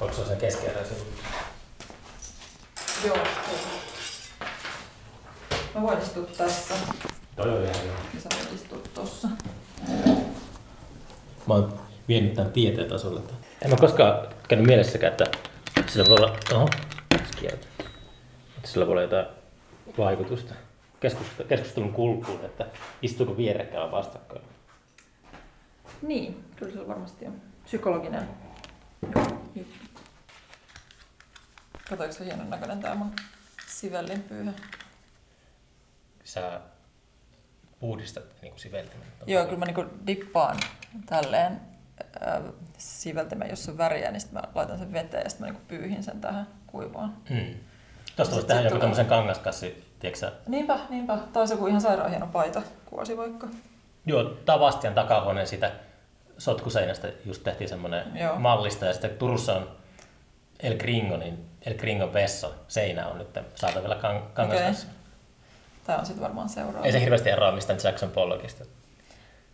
Onko se se keskeinen sivu? Joo. Mä voin istua tässä. Toi on ihan joo. Ja sä voit istua tossa. Mä oon vienyt tämän tieteen tasolle. En mä koskaan käynyt mielessäkään, että sillä voi olla, oho, se kiertää. Että sillä voi olla jotain vaikutusta keskustelun, keskustelun kulkuun, että istuuko vierekkäin vai vastakkain. Niin, kyllä se varmasti on psykologinen juttu. Katoinko se hienon näköinen tää mun sivellin pyyhä? Sä puhdistat niin siveltimen. Joo, kyllä mä niinku dippaan tälleen äh, siveltimen, jos on väriä, niin sitten mä laitan sen veteen ja sitten mä niinku pyyhin sen tähän kuivaan. Hmm. Tuosta voisi tehdä joku tämmöisen kangaskassi, tiedätkö? Niinpä, niinpä. Taas joku ihan sairaan hieno paita, kuosi vaikka. Joo, Tavastian takahuoneen siitä sotkuseinästä just tehtiin semmoinen Joo. mallista ja sitten Turussa on El Gringo, niin El Gringo Vessa seinä on nyt saatavilla kan- kangaskassi. Tää on sitten varmaan seuraava. Ei se hirveästi eroa mistään Jackson Pollockista.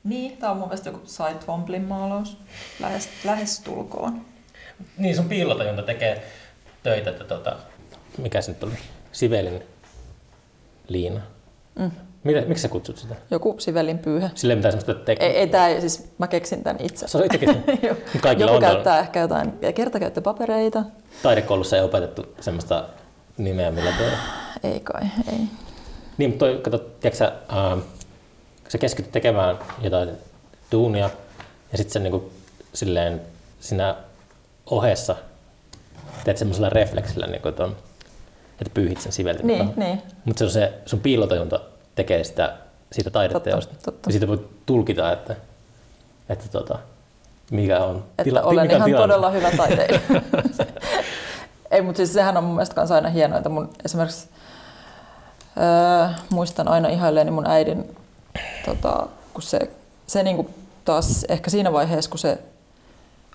Niin, tää on mun mielestä joku Cy Twomblin maalaus. Lähes, lähes tulkoon. Niin, sun piilotajunta tekee töitä, että tota... Mikä se nyt oli? Sivelin liina. Mm. Mitä, miksi sä kutsut sitä? Joku sivellin pyyhä. Sille mitä semmoista tekee. Ei, ei tää, siis mä keksin tän itse. Se on itsekin. Joo. Kaikilla Joku on käyttää ehkä jotain kertakäyttöpapereita. Taidekoulussa ei opetettu semmoista nimeä, millä toi... Ei kai, ei. Niin, mutta toi, kato, tiedätkö sä, kun sä keskityt tekemään jotain duunia ja sitten sä niinku silleen siinä ohessa teet semmoisella refleksillä, niinku ton, että pyyhit sen siveltimen. Niin, niin. Mutta se on se, sun piilotajunta tekee sitä, siitä taideteosta. Totta, totta. Ja siitä voi tulkita, että, että tota, mikä on Että olen mikä on ihan tilanne. todella hyvä taiteilija. ei, mutta siis sehän on mun mielestä aina hienoa, että mun esimerkiksi öö, muistan aina ihailleeni mun äidin, tota, kun se, se niinku taas ehkä siinä vaiheessa, kun se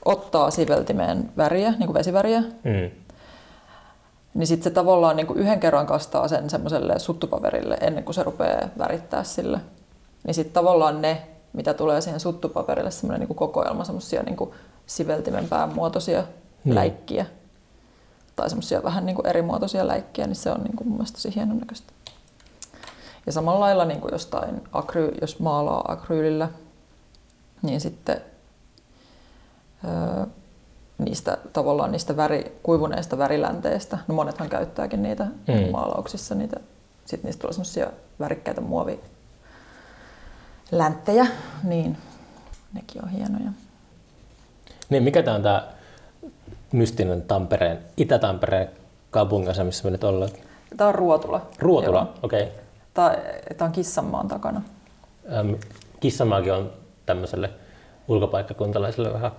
ottaa siveltimeen väriä, niin kuin vesiväriä, Mm. Niin sitten se tavallaan niin kuin yhden kerran kastaa sen semmoiselle suttupaperille ennen kuin se rupeaa värittää sille. Niin sitten tavallaan ne, mitä tulee siihen suttupaperille, semmoinen niin kuin kokoelma semmoisia niin kuin siveltimen päämuotoisia Niin. läikkiä tai semmoisia vähän niin kuin erimuotoisia läikkiä, niin se on niin kuin mun mielestä tosi hienon näköistä. Ja samalla lailla niin kuin jostain akry, jos maalaa akryylillä, niin sitten öö, niistä tavallaan niistä väri, kuivuneista värilänteistä. No monethan käyttääkin niitä Mm. maalauksissa. Niitä, sitten niistä tulee semmoisia värikkäitä muovilänttejä, niin nekin on hienoja. Niin, mikä tämä on tämä mystinen Tampereen, Itä-Tampereen kaupunginosa, missä me nyt ollaan? Tämä on Ruotula. Ruotula, okei. Okay. Tämä, tämä on Kissanmaan takana. Ähm, Kissamaakin on tämmöiselle ulkopaikkakuntalaiselle vähän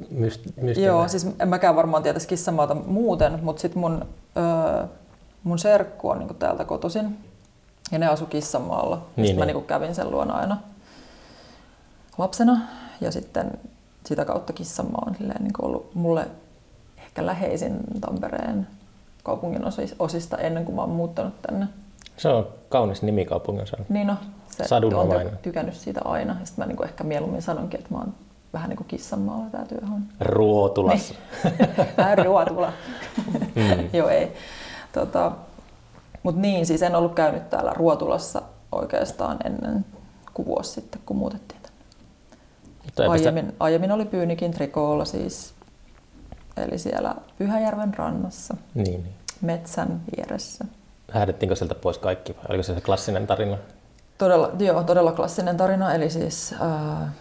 myst- mystinen. Joo, siis en mäkään varmaan tietäisi Kissanmaata muuten, mutta sitten mun, öö, mun serkku on niinku täältä kotoisin ja ne asu Kissanmaalla. Niin, Niin, sitten mä niin. niinku kävin sen luona aina lapsena ja sitten sitä kautta Kissanmaa on silleen niinku ollut mulle ehkä läheisin Tampereen kaupungin osis- osista ennen kuin mä oon muuttanut tänne. Se on kaunis nimi kaupunginosa. Niin no, se Sadunomainen. on tykännyt siitä aina. Sitten mä niinku ehkä mieluummin sanonkin, että mä oon vähän niin kuin Kissanmaalla tämä työhön. Ruotulassa. Vähän ruotula. Mm. Joo, ei. Tota, Mutta niin, siis en ollut käynyt täällä Ruotulassa oikeastaan ennen kuin vuosi sitten, kun muutettiin tänne. Eipä sitä- Aiemmin, aiemmin oli Pyynikin trikoolla siis, eli siellä Pyhäjärven rannassa, Niin, niin. metsän vieressä. Häädettiinkö sieltä pois kaikki vai oliko se se klassinen tarina? Todella, joo, todella klassinen tarina, eli siis ää,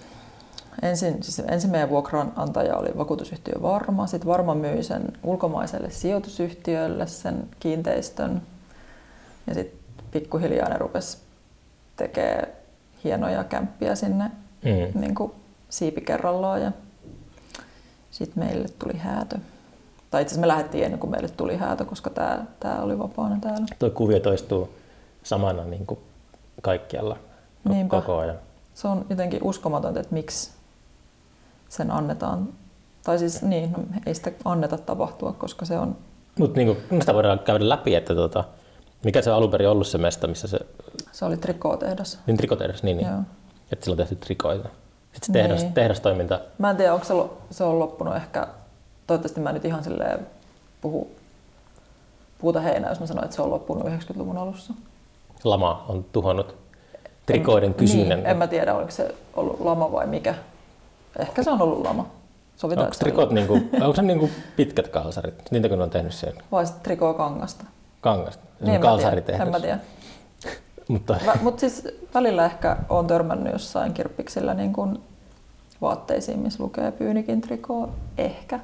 ensin, siis ensin meidän vuokranantaja oli vakuutusyhtiö Varma, sitten Varma myi sen ulkomaiselle sijoitusyhtiölle sen kiinteistön ja sitten pikkuhiljaa ne rupesi tekemään hienoja kämppiä sinne Mm. niin kuin siipi kerrallaan ja sitten meille tuli häätö. Tai itse asiassa me lähdettiin ennen kuin meille tuli häätö, koska tämä, tämä oli vapaana täällä. Tuo kuvio toistuu samana niin kuin kaikkialla Niinpä. koko ajan. Se on jotenkin uskomatonta, että miksi sen annetaan. Tai siis niin, no, ei sitä anneta tapahtua, koska se on, Mutta niin kuin, sitä voidaan käydä läpi, että tota, mikä se on alun perin ollut se mesta, missä se se oli trikootehdas. niin trikotehdas, niin, niin. Joo. että sillä on tehty trikoita. Sitten se tehdas, Niin. tehdastoiminta, Mä en tiedä, onko se, se on loppunut ehkä toivottavasti mä nyt ihan silleen puhu puuta heinää, jos mä sanoin, että se on loppunut 90-luvun alussa. Lama on tuhonnut trikoiden kysynnän. Niin, en mä tiedä, oliko se ollut lama vai mikä. Ehkä se on ollut lama. Sovitaan, onko trikot niinku, onko se niinku pitkät kalsarit? Niitä kun on tehnyt sen? Vai sitten trikoo kangasta? Kangasta? Niin, kalsarit en mä tiedä. Mutta Mut siis välillä ehkä on törmännyt jossain kirppiksillä niin kuin vaatteisiin, missä lukee Pyynikin trikoo. Ehkä.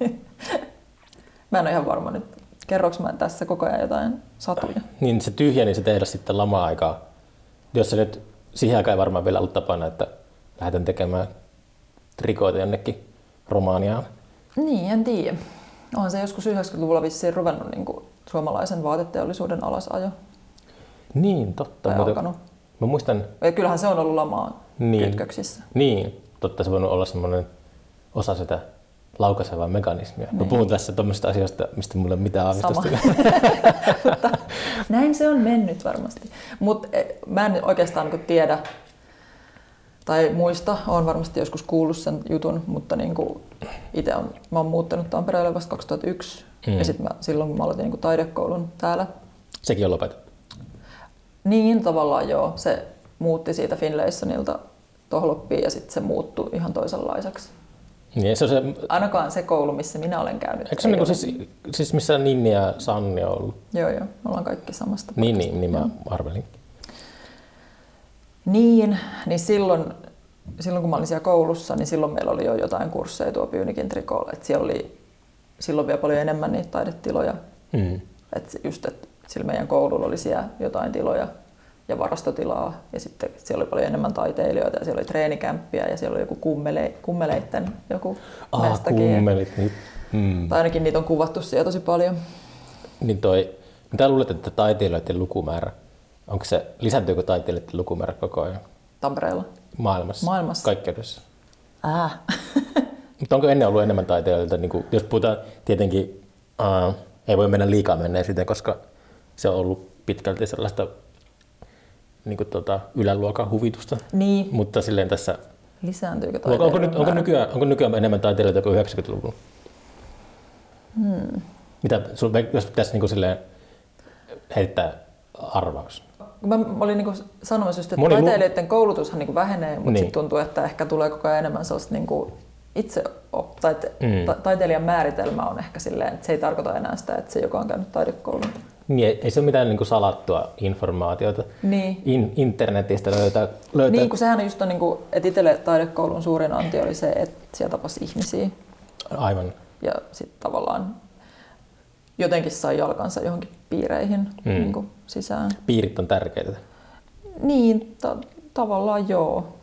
mä en ole ihan varma nyt. Kerroks mä tässä koko ajan jotain satuja? Niin se tyhjeni se tehdä sitten lama-aikaa. Jos se nyt siihen aikaan ei varmaan vielä ollut tapana, että lähdetään tekemään trikoita jonnekin Romaniaan. Niin, en tiedä. On se joskus 90-luvulla vissiin ruvennut niin kuin suomalaisen vaateteollisuuden alasajo. Niin, totta. Tai alkanut. Mä muistan... Ja kyllähän se on ollut lamaa niin, kytköksissä. Niin, totta. Se voi olla semmoinen osa sitä laukaisevaa mekanismia. Niin. Mä puhun tässä tuommoisista asioista, mistä mulla ei ole mitään aavistusta. näin se on mennyt varmasti. Mutta eh, mä en oikeastaan niin tiedä, tai muista, olen varmasti joskus kuullut sen jutun, mutta niin kuin itse on, mä oon muuttanut Tampereelle vasta 2001 mm. ja sit mä, silloin kun mä aloitin niin taidekoulun täällä. Sekin on lopetettu? Niin, tavallaan joo. Se muutti siitä Finlaysonilta Tohloppiin ja sitten se muuttui ihan toisenlaiseksi. Niin, se on se... Ainakaan se koulu, missä minä olen käynyt. Eikö se niin siis, siis missä Ninni ja Sanni on ollut? Joo, joo. Me ollaan kaikki samasta Niin, niin, niin mä arvelin. Niin, niin silloin, silloin kun mä olin siellä koulussa, niin silloin meillä oli jo jotain kursseja tuo Pyynikin trikoolla. Et siellä oli silloin vielä paljon enemmän niitä taidetiloja. Mm. Et just, et sillä meidän koululla oli siellä jotain tiloja ja varastotilaa ja sitten siellä oli paljon enemmän taiteilijoita ja siellä oli treenikämppiä ja siellä oli joku kummele, kummeleitten joku ah, kummelit. Niin. Mm. Tai ainakin niitä on kuvattu siellä tosi paljon. Niin toi, mitä luulet, että taiteilijoiden lukumäärä, onko se, lisääntyykö taiteilijoiden lukumäärä koko ajan? Tampereella? Maailmassa? Maailmassa. Kaikkeudessa? Äh. Mutta onko ennen ollut enemmän taiteilijoita? Niin kuin, jos puhutaan tietenkin, uh, ei voi mennä liikaa menneisyyteen, koska se on ollut pitkälti sellaista niin kuin, tota, yläluokan huvitusta. Niin. Mutta silleen tässä... Lisääntyykö onko, onko, nyt, onko, nykyään, onko nykyään enemmän taiteilijoita kuin 90-luvulla? Hmm. Mitä, jos pitäisi niin kuin silleen heittää arvaus? Mä olin niin sanomassa just, että Moni taiteilijoiden lu... koulutushan niin vähenee, mutta niin. sitten tuntuu, että ehkä tulee koko ajan enemmän sellaista niin kuin itse op, tai, mm. ta, taiteilijan määritelmä on ehkä silleen, että se ei tarkoita enää sitä, että se joka on käynyt taidekoulun. Niin, ei se ole mitään niin kuin salattua informaatiota. Niin. In, internetistä löytää, löytää... Niin, kun sehän just on, niin kuin, että itselle taidekoulun suurin anti oli se, että siellä tapasi ihmisiä. Aivan. Ja sitten tavallaan jotenkin sai jalkansa johonkin piireihin mm. niin kuin sisään. Piirit on tärkeitä. Niin, ta- tavallaan joo.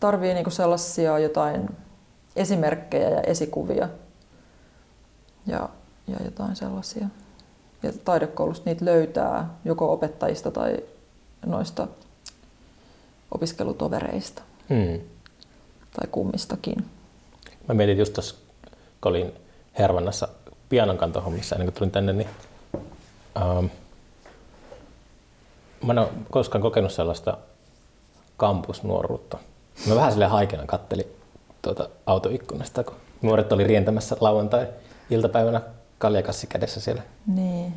Tarvii niinku sellaisia jotain esimerkkejä ja esikuvia ja, ja jotain sellaisia. Ja taidekoulusta niitä löytää joko opettajista tai noista opiskelutovereista. Hmm. Tai kummistakin. Mä mietin just tuossa, kun olin Hervannassa pianonkantohommissa ennen kuin tulin tänne, niin um, mä en ole koskaan kokenut sellaista kampusnuoruutta. Mä vähän sille haikena kattelin tuota autoikkunasta, kun nuoret oli rientämässä lauantai-iltapäivänä kaljakassi kädessä siellä. Niin.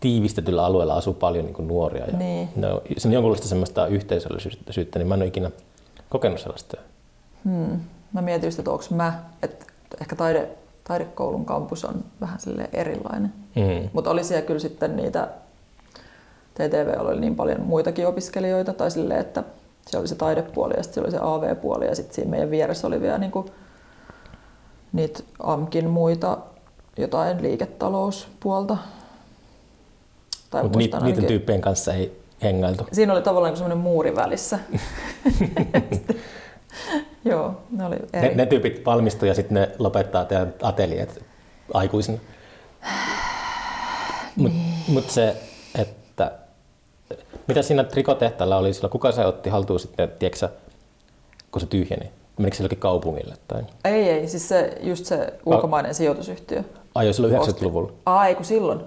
Tiivistetyllä alueella asuu paljon niin nuoria. Ja niin. ne on, se on jonkunlaista semmoista yhteisöllisyyttä, niin mä en ole ikinä kokenut sellaista. Hmm. Mä mietin just, että onko mä, että ehkä taide, taidekoulun kampus on vähän sille erilainen. Mm. Mutta oli siellä kyllä sitten niitä, TTV oli niin paljon muitakin opiskelijoita, tai silleen, että se oli se taidepuoli ja sitten oli se AV-puoli ja sitten siinä meidän vieressä oli vielä niinku niitä AMKin muita jotain liiketalouspuolta. Mutta niitä, niiden tyyppien kanssa ei hengailtu. Siinä oli tavallaan niin semmoinen muuri välissä. Joo, ne oli eri. Ne, ne tyypit valmistuu ja sitten ne lopettaa teidän ateliet aikuisena. Mutta niin. mut se, että mitä siinä trikotehtaalla oli silloin? Kuka se otti haltuun sitten, tiedätkö, kun se tyhjeni? Menikö se jollekin kaupungille? Tai? Ei, ei. Siis se, just se ulkomainen A- sijoitusyhtiö. Ai silloin 90-luvulla? Ai, kun silloin.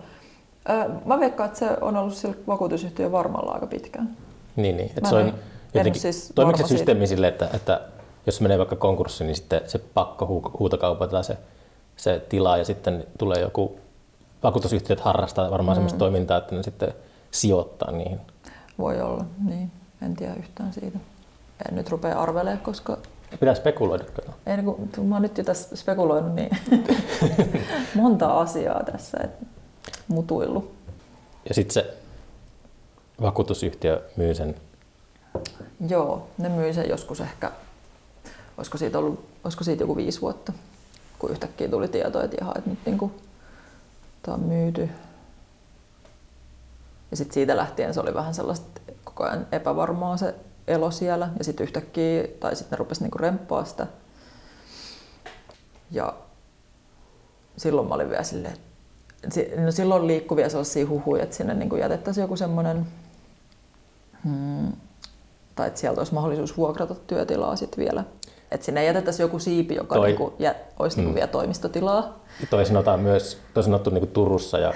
mä veikkaan, että se on ollut sillä vakuutusyhtiö varmalla aika pitkään. Niin, niin. Että se on jotenkin, siis toimiko se systeemi sille, että, että jos menee vaikka konkurssi, niin sitten se pakko hu- huutokaupataan se, se tila ja sitten tulee joku, vakuutusyhtiöt harrastaa varmaan mm. semmoista toimintaa, että ne sitten sijoittaa niihin. Voi olla, niin. En tiedä yhtään siitä. En nyt rupea arvelemaan, koska Pitää spekuloida ei, niin kun, mä oon nyt jo tässä spekuloinut niin monta asiaa tässä, että mutuillut. Ja sitten se vakuutusyhtiö myy sen. Joo, ne myi sen joskus ehkä, olisiko siitä, ollut, olisiko siitä joku viisi vuotta, kun yhtäkkiä tuli tieto, että jaha, että nyt niin tämä on myyty. Ja sitten siitä lähtien se oli vähän sellaista koko ajan epävarmaa se elo siellä. Ja sitten yhtäkkiä, tai sitten ne rupesi niinku remppaa sitä. Ja silloin mä olin vielä silleen, no silloin liikkui vielä sellaisia huhuja, että sinne niin jätettäisiin joku semmoinen, hmm, tai että sieltä olisi mahdollisuus vuokrata työtilaa sitten vielä. Että sinne jätettäisiin joku siipi, joka Toi- niinku, jä, olisi niinku Mm. vielä toimistotilaa. Toi sanotaan myös, toi sanottu niin Turussa ja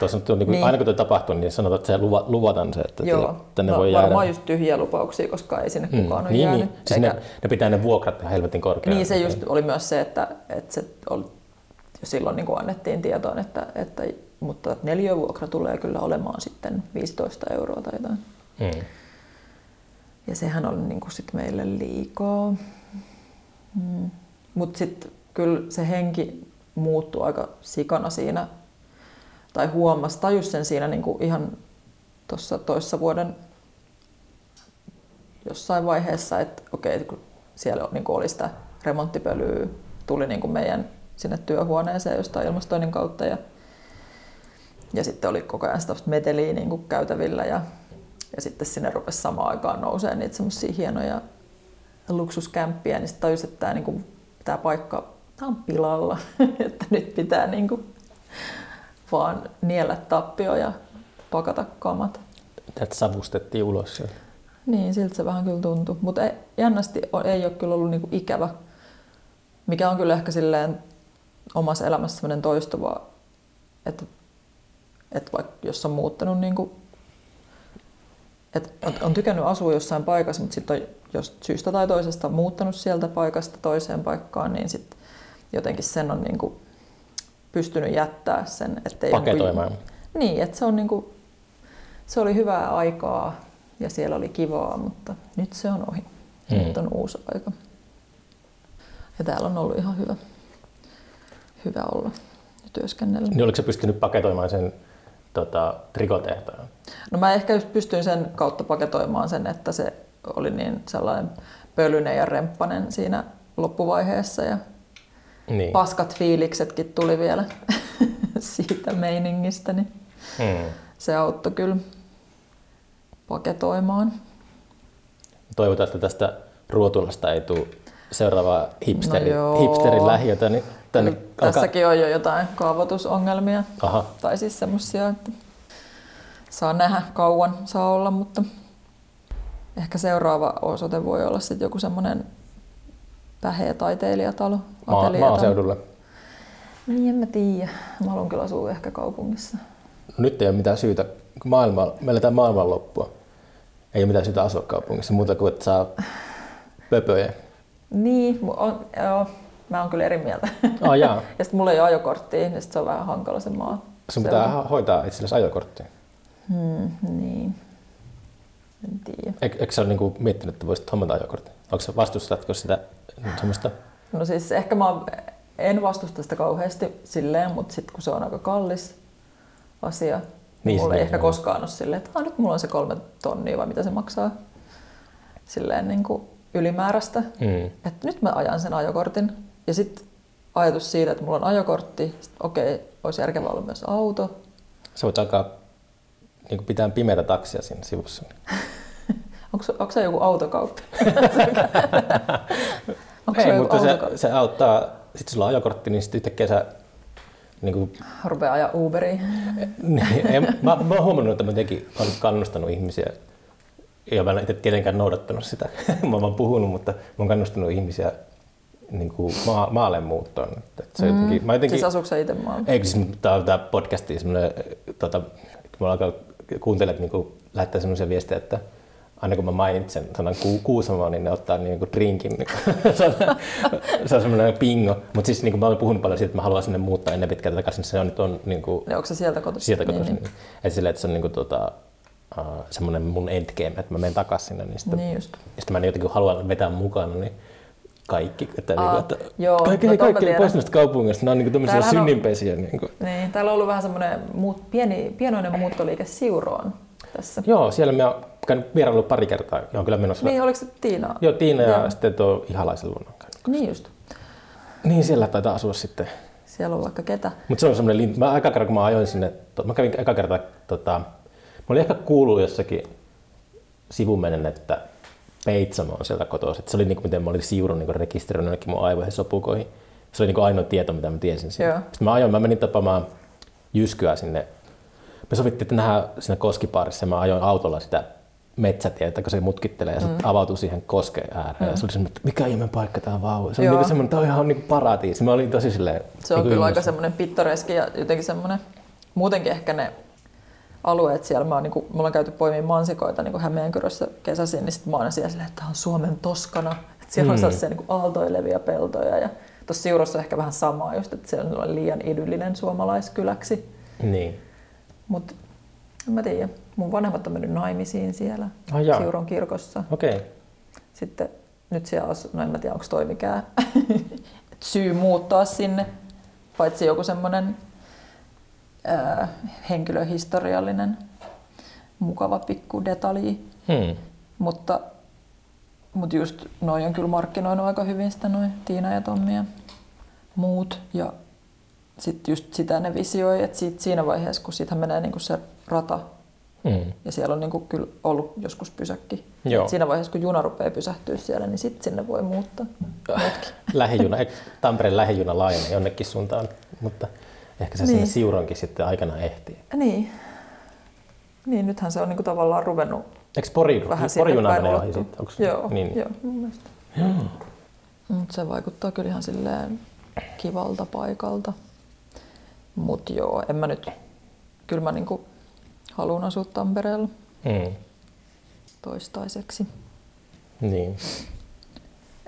toi sanottu, niin Niin. aina kun toi tapahtuu, niin sanotaan, että se luva, luvataan se, että Joo, tänne no, voi jäädä. varmaan just tyhjiä lupauksia, koska ei sinne Mm, kukaan ole niin, jäänyt. niin. Siis ne, ne, pitää ne vuokrat ihan helvetin korkealla. Niin se just oli myös se, että, että se oli, jo silloin niin kuin annettiin tietoon, että, että mutta neliövuokra tulee kyllä olemaan sitten 15 euroa tai jotain. Mm. Ja sehän oli niin kuin sit meille liikaa. Mm. Mutta sitten kyllä se henki muuttui aika sikana siinä, tai huomasi, tajus sen siinä niin kuin ihan tuossa toissa vuoden jossain vaiheessa, että okei, kun siellä niin kuin oli sitä remonttipölyä, tuli niin kuin meidän sinne työhuoneeseen jostain ilmastoinnin kautta ja, ja sitten oli koko ajan sitä meteliä niin kuin käytävillä ja, ja sitten sinne rupesi samaan aikaan nousee niitä semmoisia hienoja luksuskämppiä, niin sitten tajusin, että tämä, niin kuin, tämä paikka tämä on pilalla, että nyt pitää niin kuin, vaan niellä tappio ja pakata kamat. Tätä savustettiin ulos sieltä. Niin, siltä se vähän kyllä tuntui. Mutta ei, jännästi ei ole kyllä ollut niinku ikävä, mikä on kyllä ehkä silleen omassa elämässä sellainen toistuva, että, että vaikka jos on muuttanut, niinku, että on, on tykännyt asua jossain paikassa, mutta sitten on jos syystä tai toisesta muuttanut sieltä paikasta toiseen paikkaan, niin sitten jotenkin sen on niinku pystynyt jättää sen. Ettei Paketoimaan. niin, että se, on niinku, se oli hyvää aikaa ja siellä oli kivaa, mutta nyt se on ohi. Mm. Nyt on uusi aika. Ja täällä on ollut ihan hyvä, hyvä olla ja työskennellä. Niin oliko se pystynyt paketoimaan sen tota, trikotehtaan? No mä ehkä just pystyin sen kautta paketoimaan sen, että se oli niin sellainen pölyinen ja remppanen siinä loppuvaiheessa ja Niin. paskat fiiliksetkin tuli vielä siitä meiningistä, niin Hmm. se auttoi kyllä paketoimaan. Toivotaan, että tästä Ruotulasta ei tule seuraavaa hipsteri, No hipsterin lähiötä. Niin tänne Tässäkin on jo jotain kaavoitusongelmia. Aha. Tai siis semmoisia, että saa nähdä kauan saa olla, mutta ehkä seuraava osoite voi olla sitten joku semmoinen päheä taiteilijatalo. Maa, maaseudulla. Niin, en mä tiedä. Mä haluan kyllä asua ehkä kaupungissa. No nyt ei ole mitään syytä, maailma, me eletään maailmanloppua. Ei ole mitään syytä asua kaupungissa muuta kuin, että saa pöpöjä. Niin, on, joo, mä oon kyllä eri mieltä. Jaa. ja sitten mulla ei ole ajokorttia, niin sit se on vähän hankala se maa. Sun pitää hoitaa itsellesi ajokortti. Hmm, niin. En tiedä. Eikö, eikö sä ole niinku miettinyt, että voisit hommata ajokortti? Onko sä vastustatko sitä semmoista? No siis ehkä mä en vastusta sitä kauheasti silleen, mutta sitten kun se on aika kallis asia, niin, Niin, mulla ei ehkä koskaan ole silleen, että "Ah, nyt mulla on se kolme tonnia vai mitä se maksaa. Silleen niin kuin ylimääräistä. Mm. Että nyt mä ajan sen ajokortin. Ja sitten ajatus siitä, että mulla on ajokortti, okei, olisi järkevää olla myös auto. Sä voit alkaa niin pitää pimeätä taksia siinä sivussa. Onko, onko se joku autokauppi? onko Ei, se joku mutta se, se auttaa, sitten sulla on ajokortti, niin sitten yhtäkkiä sä niin kuin, Rupeaa ajaa Uberiin. niin, en, mä, mä oon huomannut, että mä jotenkin olen kannustanut ihmisiä, ja mä en itse tietenkään noudattanut sitä, mä oon vaan puhunut, mutta mä oon kannustanut ihmisiä niin kuin maa, maalle muuttoon. Että se jotenkin, mä jotenkin, Siis asuuko se itse maalla? Eikö siis tämä tää podcasti semmoinen, tota, kun mä alkaa kuuntelijat niin lähettää semmoisia viestejä, että aina kun mä mainitsen sanan ku, Kuusamo, niin ne ottaa niin kuin drinkin. Niin se, on, se on semmoinen pingo. Mutta siis niin kuin mä olen puhunut paljon siitä, että mä haluan sinne muuttaa ennen pitkältä takaisin. Se on nyt on niin kuin, Ja onko se sieltä kotoisin? sieltä kotoisin. Niin, Niin, niin. Että silleen, että se on niin kuin, tota, uh, semmoinen mun endgame, että mä menen takaisin sinne. Niin sitten, niin just. ja sitten mä jotenkin haluan vetää mukana niin kaikki, että, Aa, niin kuin, että joo, kaikki, no kaikki tiedän. pois näistä. Nämä on niin tämmöisiä Täällähän on- synninpesiä. Niin kuin. Niin, täällä on ollut vähän semmoinen muut, pieni, pienoinen muuttoliike Siuroon tässä. Joo, siellä mä oon käynyt vierailu pari kertaa. Joo, kyllä menossa. Niin, oliko se Tiina? Joo, Tiina ja Joo. sitten tuo Ihalaisen luona. on. Niin just. Niin, siellä taitaa asua sitten. Siellä on vaikka ketä. Mutta se on semmoinen lintu. Mä eka kerran, kun mä ajoin sinne, to, mä kävin eka kertaa, tota, mä olin ehkä kuullut jossakin sivumennen, että Peitsamo on sieltä kotoisin. Se oli niin kuin, miten mä olin siurun niin rekisteröinyt jonnekin mun aivoihin sopukoihin. Se oli niin kuin ainoa tieto, mitä mä tiesin siitä. Joo. Sitten mä ajoin, mä menin tapaamaan Jyskyä sinne. Me sovittiin, että nähdään siinä koskipaarissa ja mä ajoin autolla sitä metsätietä, kun se mutkittelee ja se avautui siihen koskeen ääreen. Ja se oli semmoinen, että mikä ihmeen paikka tää vauva. Se oli niin semmoinen, tää on ihan niin kuin paratiisi. Mä olin tosi silleen... Se on niin kyllä aika semmoinen pittoreski ja jotenkin semmoinen, muutenkin ehkä ne alueet siellä, mä oon, niin kuin, me ollaan käyty poimimaan mansikoita niin Hämeenkyrössä kesäisin, niin sitten mä oon siellä silleen, että tämä on Suomen Toskana. Että siellä on Mm. sellaisia niin aaltoilevia peltoja ja tuossa Siurossa on ehkä vähän samaa just, että siellä on liian idyllinen suomalaiskyläksi. Niin. Mutta en mä tiedä, mun vanhemmat on mennyt naimisiin siellä jaa. Siuron kirkossa. Okei. Okay. Sitten nyt siellä asuu, no en mä tiedä onko toi mikään syy muuttaa sinne, paitsi joku semmoinen ää, henkilöhistoriallinen mukava pikku detalji. Hmm. Mutta, mutta just noi on kyllä markkinoinut aika hyvin sitä noin Tiina ja Tommi ja muut. Ja sitten just sitä ne visioi, että siitä, siinä vaiheessa, kun siitä menee niinku se rata Hmm. ja siellä on niinku kyllä ollut joskus pysäkki. Joo. Et siinä vaiheessa, kun juna rupeaa pysähtyä siellä, niin sitten sinne voi muuttaa. lähijuna, Tampereen lähijuna laajenee jonnekin suuntaan, mutta ehkä se Niin. sinne Siuronkin sitten aikanaan ehtii. Niin. Niin, nythän se on niinku tavallaan ruvennut Eikö Pori, vähän päin menee ohi sitten? Joo, niin. joo, mun mielestä. Mut se vaikuttaa kyllä ihan silleen kivalta paikalta. Mut joo, en mä nyt, kyllä mä niinku haluan asua Tampereella Hmm. toistaiseksi. niin.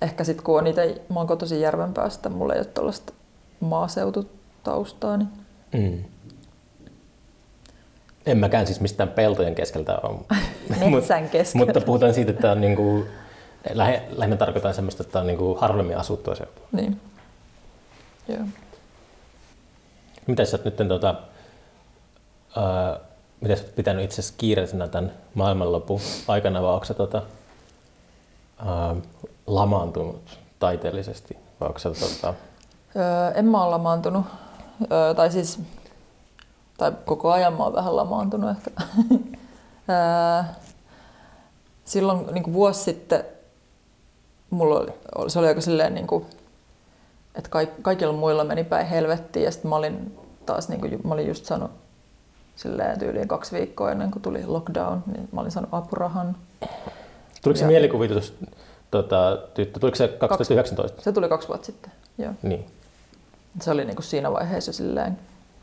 Ehkä sitten kun on itse, mä oon kotoisin Järvenpäästä, mulla ei ole tällaista maaseututaustaa, niin Hmm. En mäkään siis mistään peltojen keskeltä ole. metsän keskeltä. Mutta puhutaan siitä, että on niinku, lähe, lähinnä tarkoitan semmoista, että on niinku harvemmin asuttua seutua. Niin. Joo. Miten sä oot nyt tota, ää, miten sä oot pitänyt itse asiassa kiireisenä tämän maailmanlopun aikana, vai onko sä tota, ää, lamaantunut taiteellisesti? Vai onko sä, tota, Öö, en mä ole lamaantunut. Öö, tai siis, tai koko ajan mä oon vähän lamaantunut ehkä. öö, silloin niin kuin vuosi sitten mulla oli, se oli aika silleen, niin kuin, että kaik, kaikilla muilla meni päin helvettiin ja sitten mä olin taas, niin kuin, mä olin just saanut silleen tyyliin kaksi viikkoa ennen kuin tuli lockdown, niin mä olin saanut apurahan. tuliko se Ja- mielikuvitus, tota, tyttö, tuliko se 2019? Se tuli kaksi vuotta sitten, joo. Niin. Se oli niin kuin siinä vaiheessa silleen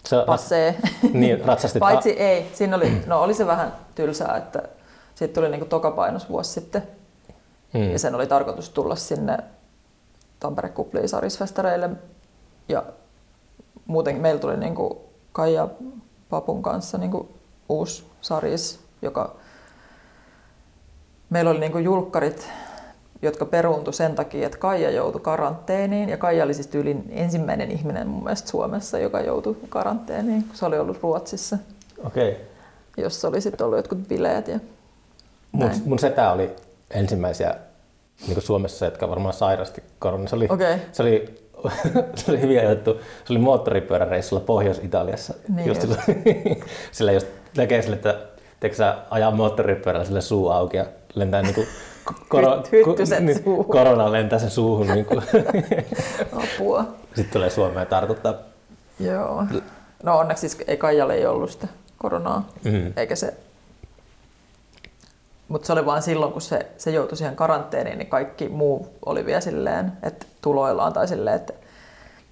Sä, passee. niin, ratsastit Paitsi ei, siinä oli, no oli se vähän tylsää, että siitä tuli niinku tokapainos vuosi sitten. hmm. Ja sen oli tarkoitus tulla sinne Tampere Kupliin sarisfestareille. Ja muuten meillä tuli niinku Kaija Papun kanssa niinku uusi saris, joka meillä oli niinku julkkarit, jotka peruuntui sen takia, että Kaija joutui karanteeniin. Ja Kaija oli siis tyylin ensimmäinen ihminen mun mielestä Suomessa, joka joutui karanteeniin, kun se oli ollut Ruotsissa, Okei. Okay. jossa oli sitten ollut jotkut bileet. Ja Mun, näin. mun setä oli ensimmäisiä niin kuin Suomessa, jotka varmaan sairasti koronaa. Se oli, Okei. se oli, se oli hyviä juttu. Se oli moottoripyöräreissulla Pohjois-Italiassa. Niin just just. sillä, just näkee sille, että teekö sä ajaa moottoripyörällä sille suu auki ja lentää niin Hyt- hyttyset suuhun. korona lentää sen suuhun. Niin kuin. Apua. Sitten tulee Suomeen tartuttaa. Joo. No onneksi siis ei Kaijalle ei ollut sitä koronaa, Mm. eikä se... Mutta se oli vaan silloin, kun se, se joutui siihen karanteeniin, niin kaikki muu oli vielä silleen, että tuloillaan tai silleen, että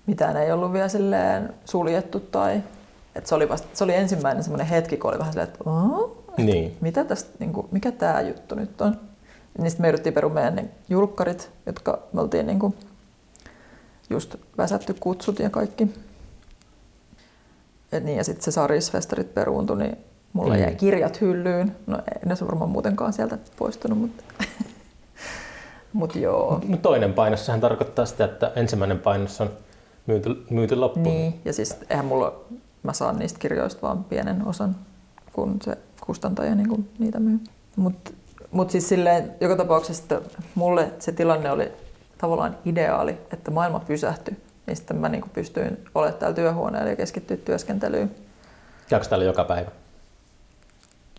mitään ei ollut vielä silleen suljettu tai... Että se, oli vasta, se oli ensimmäinen semmoinen hetki, kun oli vähän silleen, että? Niin. mitä tästä, niin kuin, mikä tämä juttu nyt on. Niin sitten me jouduttiin peru meidän ne julkkarit, jotka me oltiin niin kuin, just väsätty kutsut ja kaikki. Et niin, ja sitten se Sarisfestarit peruuntui, niin mulla Mm. jäi kirjat hyllyyn. No ei ne se varmaan muutenkaan sieltä poistunut, mutta mut joo. Mut toinen painos, sehän tarkoittaa sitä, että ensimmäinen painos on myyty, myyty loppuun. Niin, ja siis eihän mulla, mä saan niistä kirjoista vaan pienen osan, kun se kustantaja niin kuin niitä myy. Mutta mut siis silleen, joka tapauksessa että mulle se tilanne oli tavallaan ideaali, että maailma pysähtyi. Niin sitten mä niin pystyin olemaan täällä työhuoneella ja keskittyä työskentelyyn. Käykö täällä joka päivä?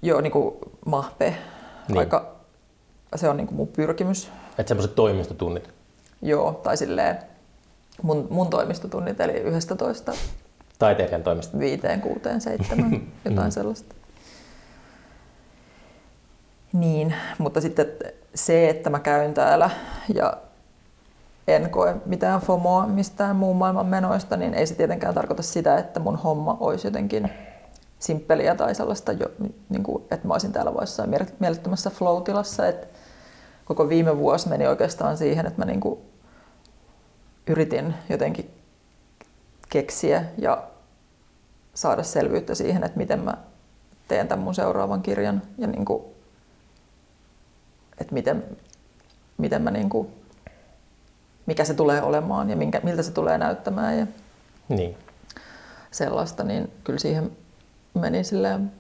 Joo, niin kuin mahpe. Niin. Aika, se on niin kuin mun pyrkimys. Että semmoiset toimistotunnit. Joo, tai silleen mun, mun toimistotunnit, eli 11 Taiteilijan toimisto. viiteen, kuuteen, seitsemään, jotain sellaista. Niin, mutta sitten se, että mä käyn täällä ja en koe mitään FOMOa mistään muun maailman menoista, niin ei se tietenkään tarkoita sitä, että mun homma olisi jotenkin simppeliä tai sellaista, jo, niin kuin, että mä olisin täällä voissa mielettömässä flow-tilassa. Että koko viime vuosi meni oikeastaan siihen, että mä niin kuin yritin jotenkin keksiä ja saada selvyyttä siihen, että miten mä teen tämän mun seuraavan kirjan ja niin kuin, että miten, miten mä niin kuin, mikä se tulee olemaan ja minkä, miltä se tulee näyttämään ja Niin. sellaista, niin kyllä siihen meni silleen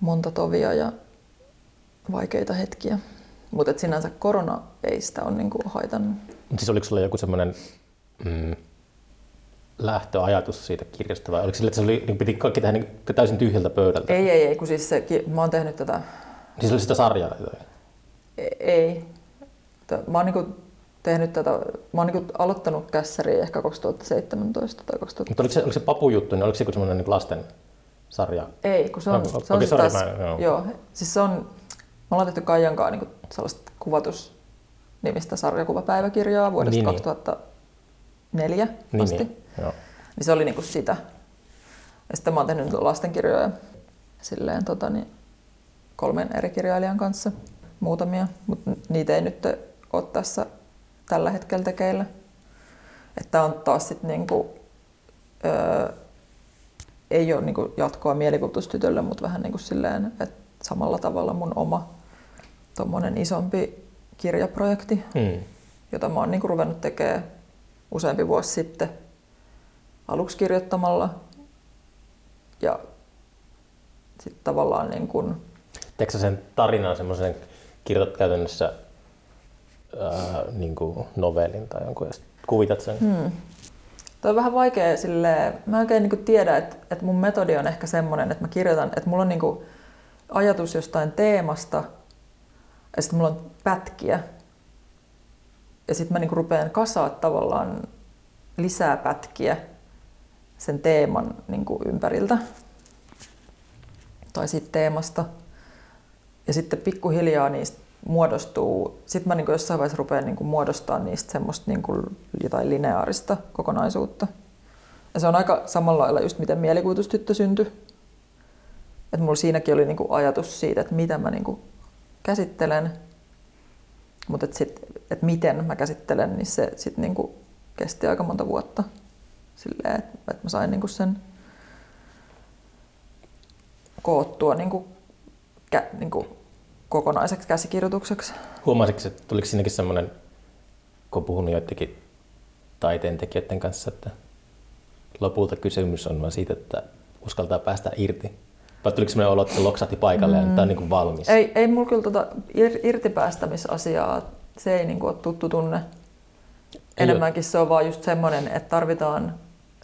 monta tovia ja vaikeita hetkiä. Mutta sinänsä korona ei sitä ole niinku haitannut. Mut siis oliko sulla joku semmoinen mm, lähtöajatus siitä kirjasta vai oliko sillä, että se oli, niin piti kaikki tehdä niin täysin tyhjältä pöydältä? Ei, ei, ei, kun siis se, mä oon tehnyt tätä, Siis oli sitä sarjaa? Tai? Ei. Mä oon niinku tehnyt tätä, mä oon niinku aloittanut kässäriä ehkä 2017 tai 2000. Mutta oliko se, oliko se papujuttu, niin oliko se joku semmoinen niin lasten sarja? Ei, kun se on, No, se on okei, siis sorry, taas, mä- joo. joo, siis se on, me ollaan tehty Kaijankaan niin sellaista kuvatusnimistä sarjakuvapäiväkirjaa vuodesta niin. 2004 Niin, asti. niin. Joo. Niin se oli niinku sitä. Ja sitten mä oon tehnyt lastenkirjoja silleen, tota, niin, kolmen eri kirjailijan kanssa muutamia, mutta niitä ei nyt ole tässä tällä hetkellä tekeillä. Että on taas sit niinku, öö, ei ole niinku jatkoa mielikuvitustytölle, mutta vähän niinku silleen, että samalla tavalla mun oma tommonen isompi kirjaprojekti, Mm. jota mä oon niinku ruvennut tekemään useampi vuosi sitten aluksi kirjoittamalla. Ja sitten tavallaan niin Teekö sä sen tarinan semmoisen, kirjoitat käytännössä ää, niin kuin novellin tai jonkun, ja kuvitat sen? hmm. Toi on vähän vaikea silleen, mä oikein niin tiedä, että, että mun metodi on ehkä semmoinen, että mä kirjoitan, että mulla on niin ajatus jostain teemasta ja sitten mulla on pätkiä. Ja sitten mä niin rupean kasaa tavallaan lisää pätkiä sen teeman niin ympäriltä tai siitä teemasta. Ja sitten pikkuhiljaa niistä muodostuu, sitten mä niin jossain vaiheessa rupean niin muodostamaan niistä semmoista niin jotain lineaarista kokonaisuutta. Ja se on aika samalla lailla just miten mielikuvitustyttö syntyi. Että mulla siinäkin oli niin ajatus siitä, että mitä mä niin käsittelen, mutta että, että miten mä käsittelen, niin se sitten niin kesti aika monta vuotta silleen, että, mä sain niin sen koottua niin kuin, kä, niin kuin kokonaiseksi käsikirjoitukseksi. Huomasitko, että tuliko siinäkin semmoinen, kun puhunut joidenkin taiteentekijöiden kanssa, että lopulta kysymys on vaan siitä, että uskaltaa päästä irti? Vai tuliko semmoinen olo, että se loksahti paikalle mm. ja tämä on niin kuin valmis? Ei, ei mulla kyllä tota ir, irtipäästämisasiaa, se ei niin kuin ole tuttu tunne. Enemmänkin se on vaan just semmoinen, että tarvitaan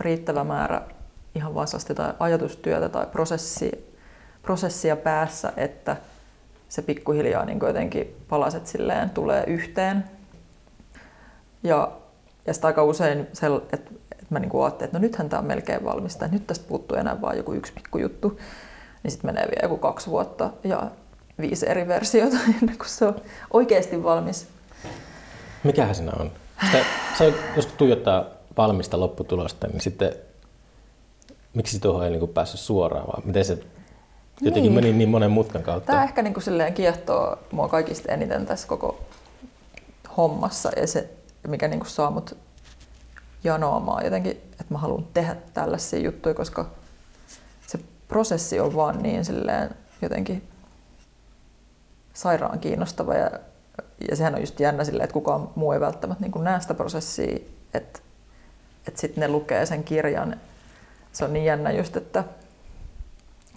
riittävä määrä ihan vastaasti tai ajatustyötä tai prosessi, prosessia päässä, että se pikkuhiljaa niin jotenkin palaset silleen tulee yhteen. Ja, ja sitten aika usein, se, että, että mä niin ajattelin, että no nythän tämä on melkein valmista, nyt tästä puuttuu enää vain joku yksi pikku juttu. Niin sitten menee vielä joku kaksi vuotta ja viisi eri versiota ennen kuin se on oikeasti valmis. Mikähän siinä on? Sitä, sä jos tuijottaa valmista lopputulosta, niin sitten miksi tuohon ei niin päässyt suoraan, vaan miten se Jotenkin Niin. meni niin monen mutkan kautta. Tämä ehkä niin kuin silleen kiehtoo mua kaikista eniten tässä koko hommassa ja se, mikä niin kuin saa mut janoamaan jotenkin, että mä haluan tehdä tällaisia juttuja, koska se prosessi on vaan niin silleen jotenkin sairaan kiinnostava ja, ja sehän on just jännä silleen, että kukaan muu ei välttämättä niin kuin näe sitä prosessia, että, että sitten ne lukee sen kirjan. Se on niin jännä just, että,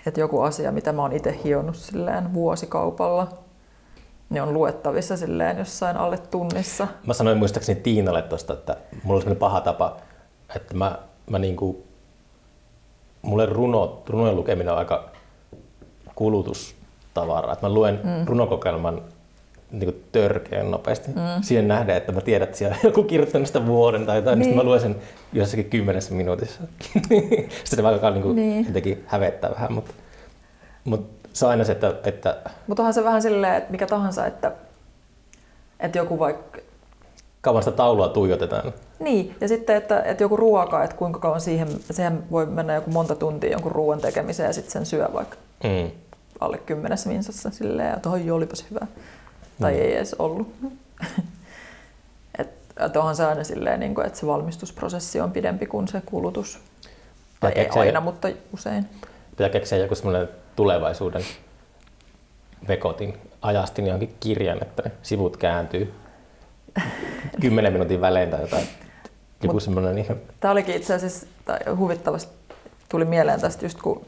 että joku asia, mitä mä oon itse hionnut silleen vuosikaupalla, niin on luettavissa silleen jossain alle tunnissa. Mä sanoin muistaakseni Tiinalle tosta, että mulla on sellainen paha tapa, että mä, mä niinku, mulle runo, runojen lukeminen on aika kulutustavaraa. Että mä luen mm. runokokelman niin törkeän nopeasti. Mm. Siihen nähdään, että mä tiedän, että siellä on joku kirjoittanut sitä vuoden tai jotain, niin. niin mä luen sen jossakin kymmenessä minuutissa. Sitten se alkaa niin kuin Niin. jotenkin hävettää vähän, mutta, mutta se on aina se, että, että Mutta onhan se vähän silleen, että mikä tahansa, että, että joku vaikka... kauan sitä taulua tuijotetaan. Niin, ja sitten, että, että joku ruoka, että kuinka kauan siihen, sehän voi mennä joku monta tuntia jonkun ruoan tekemiseen ja sitten sen syö vaikka Mm. alle kymmenessä minsassa silleen, että oi olipas hyvä. Tai Mm. ei edes ollut. että et onhan se aina silleen, niin kuin, että se valmistusprosessi on pidempi kuin se kulutus. Tai ei keksiä- aina, mutta usein. Pitää keksiä joku semmoinen tulevaisuuden vekotin. Ajastin johonkin kirjan, että ne sivut kääntyy kymmenen minuutin välein tai jotain. Joku Mut- semmoinen ihan... Tämä olikin itse asiassa tai huvittavasti tuli mieleen tästä just kun,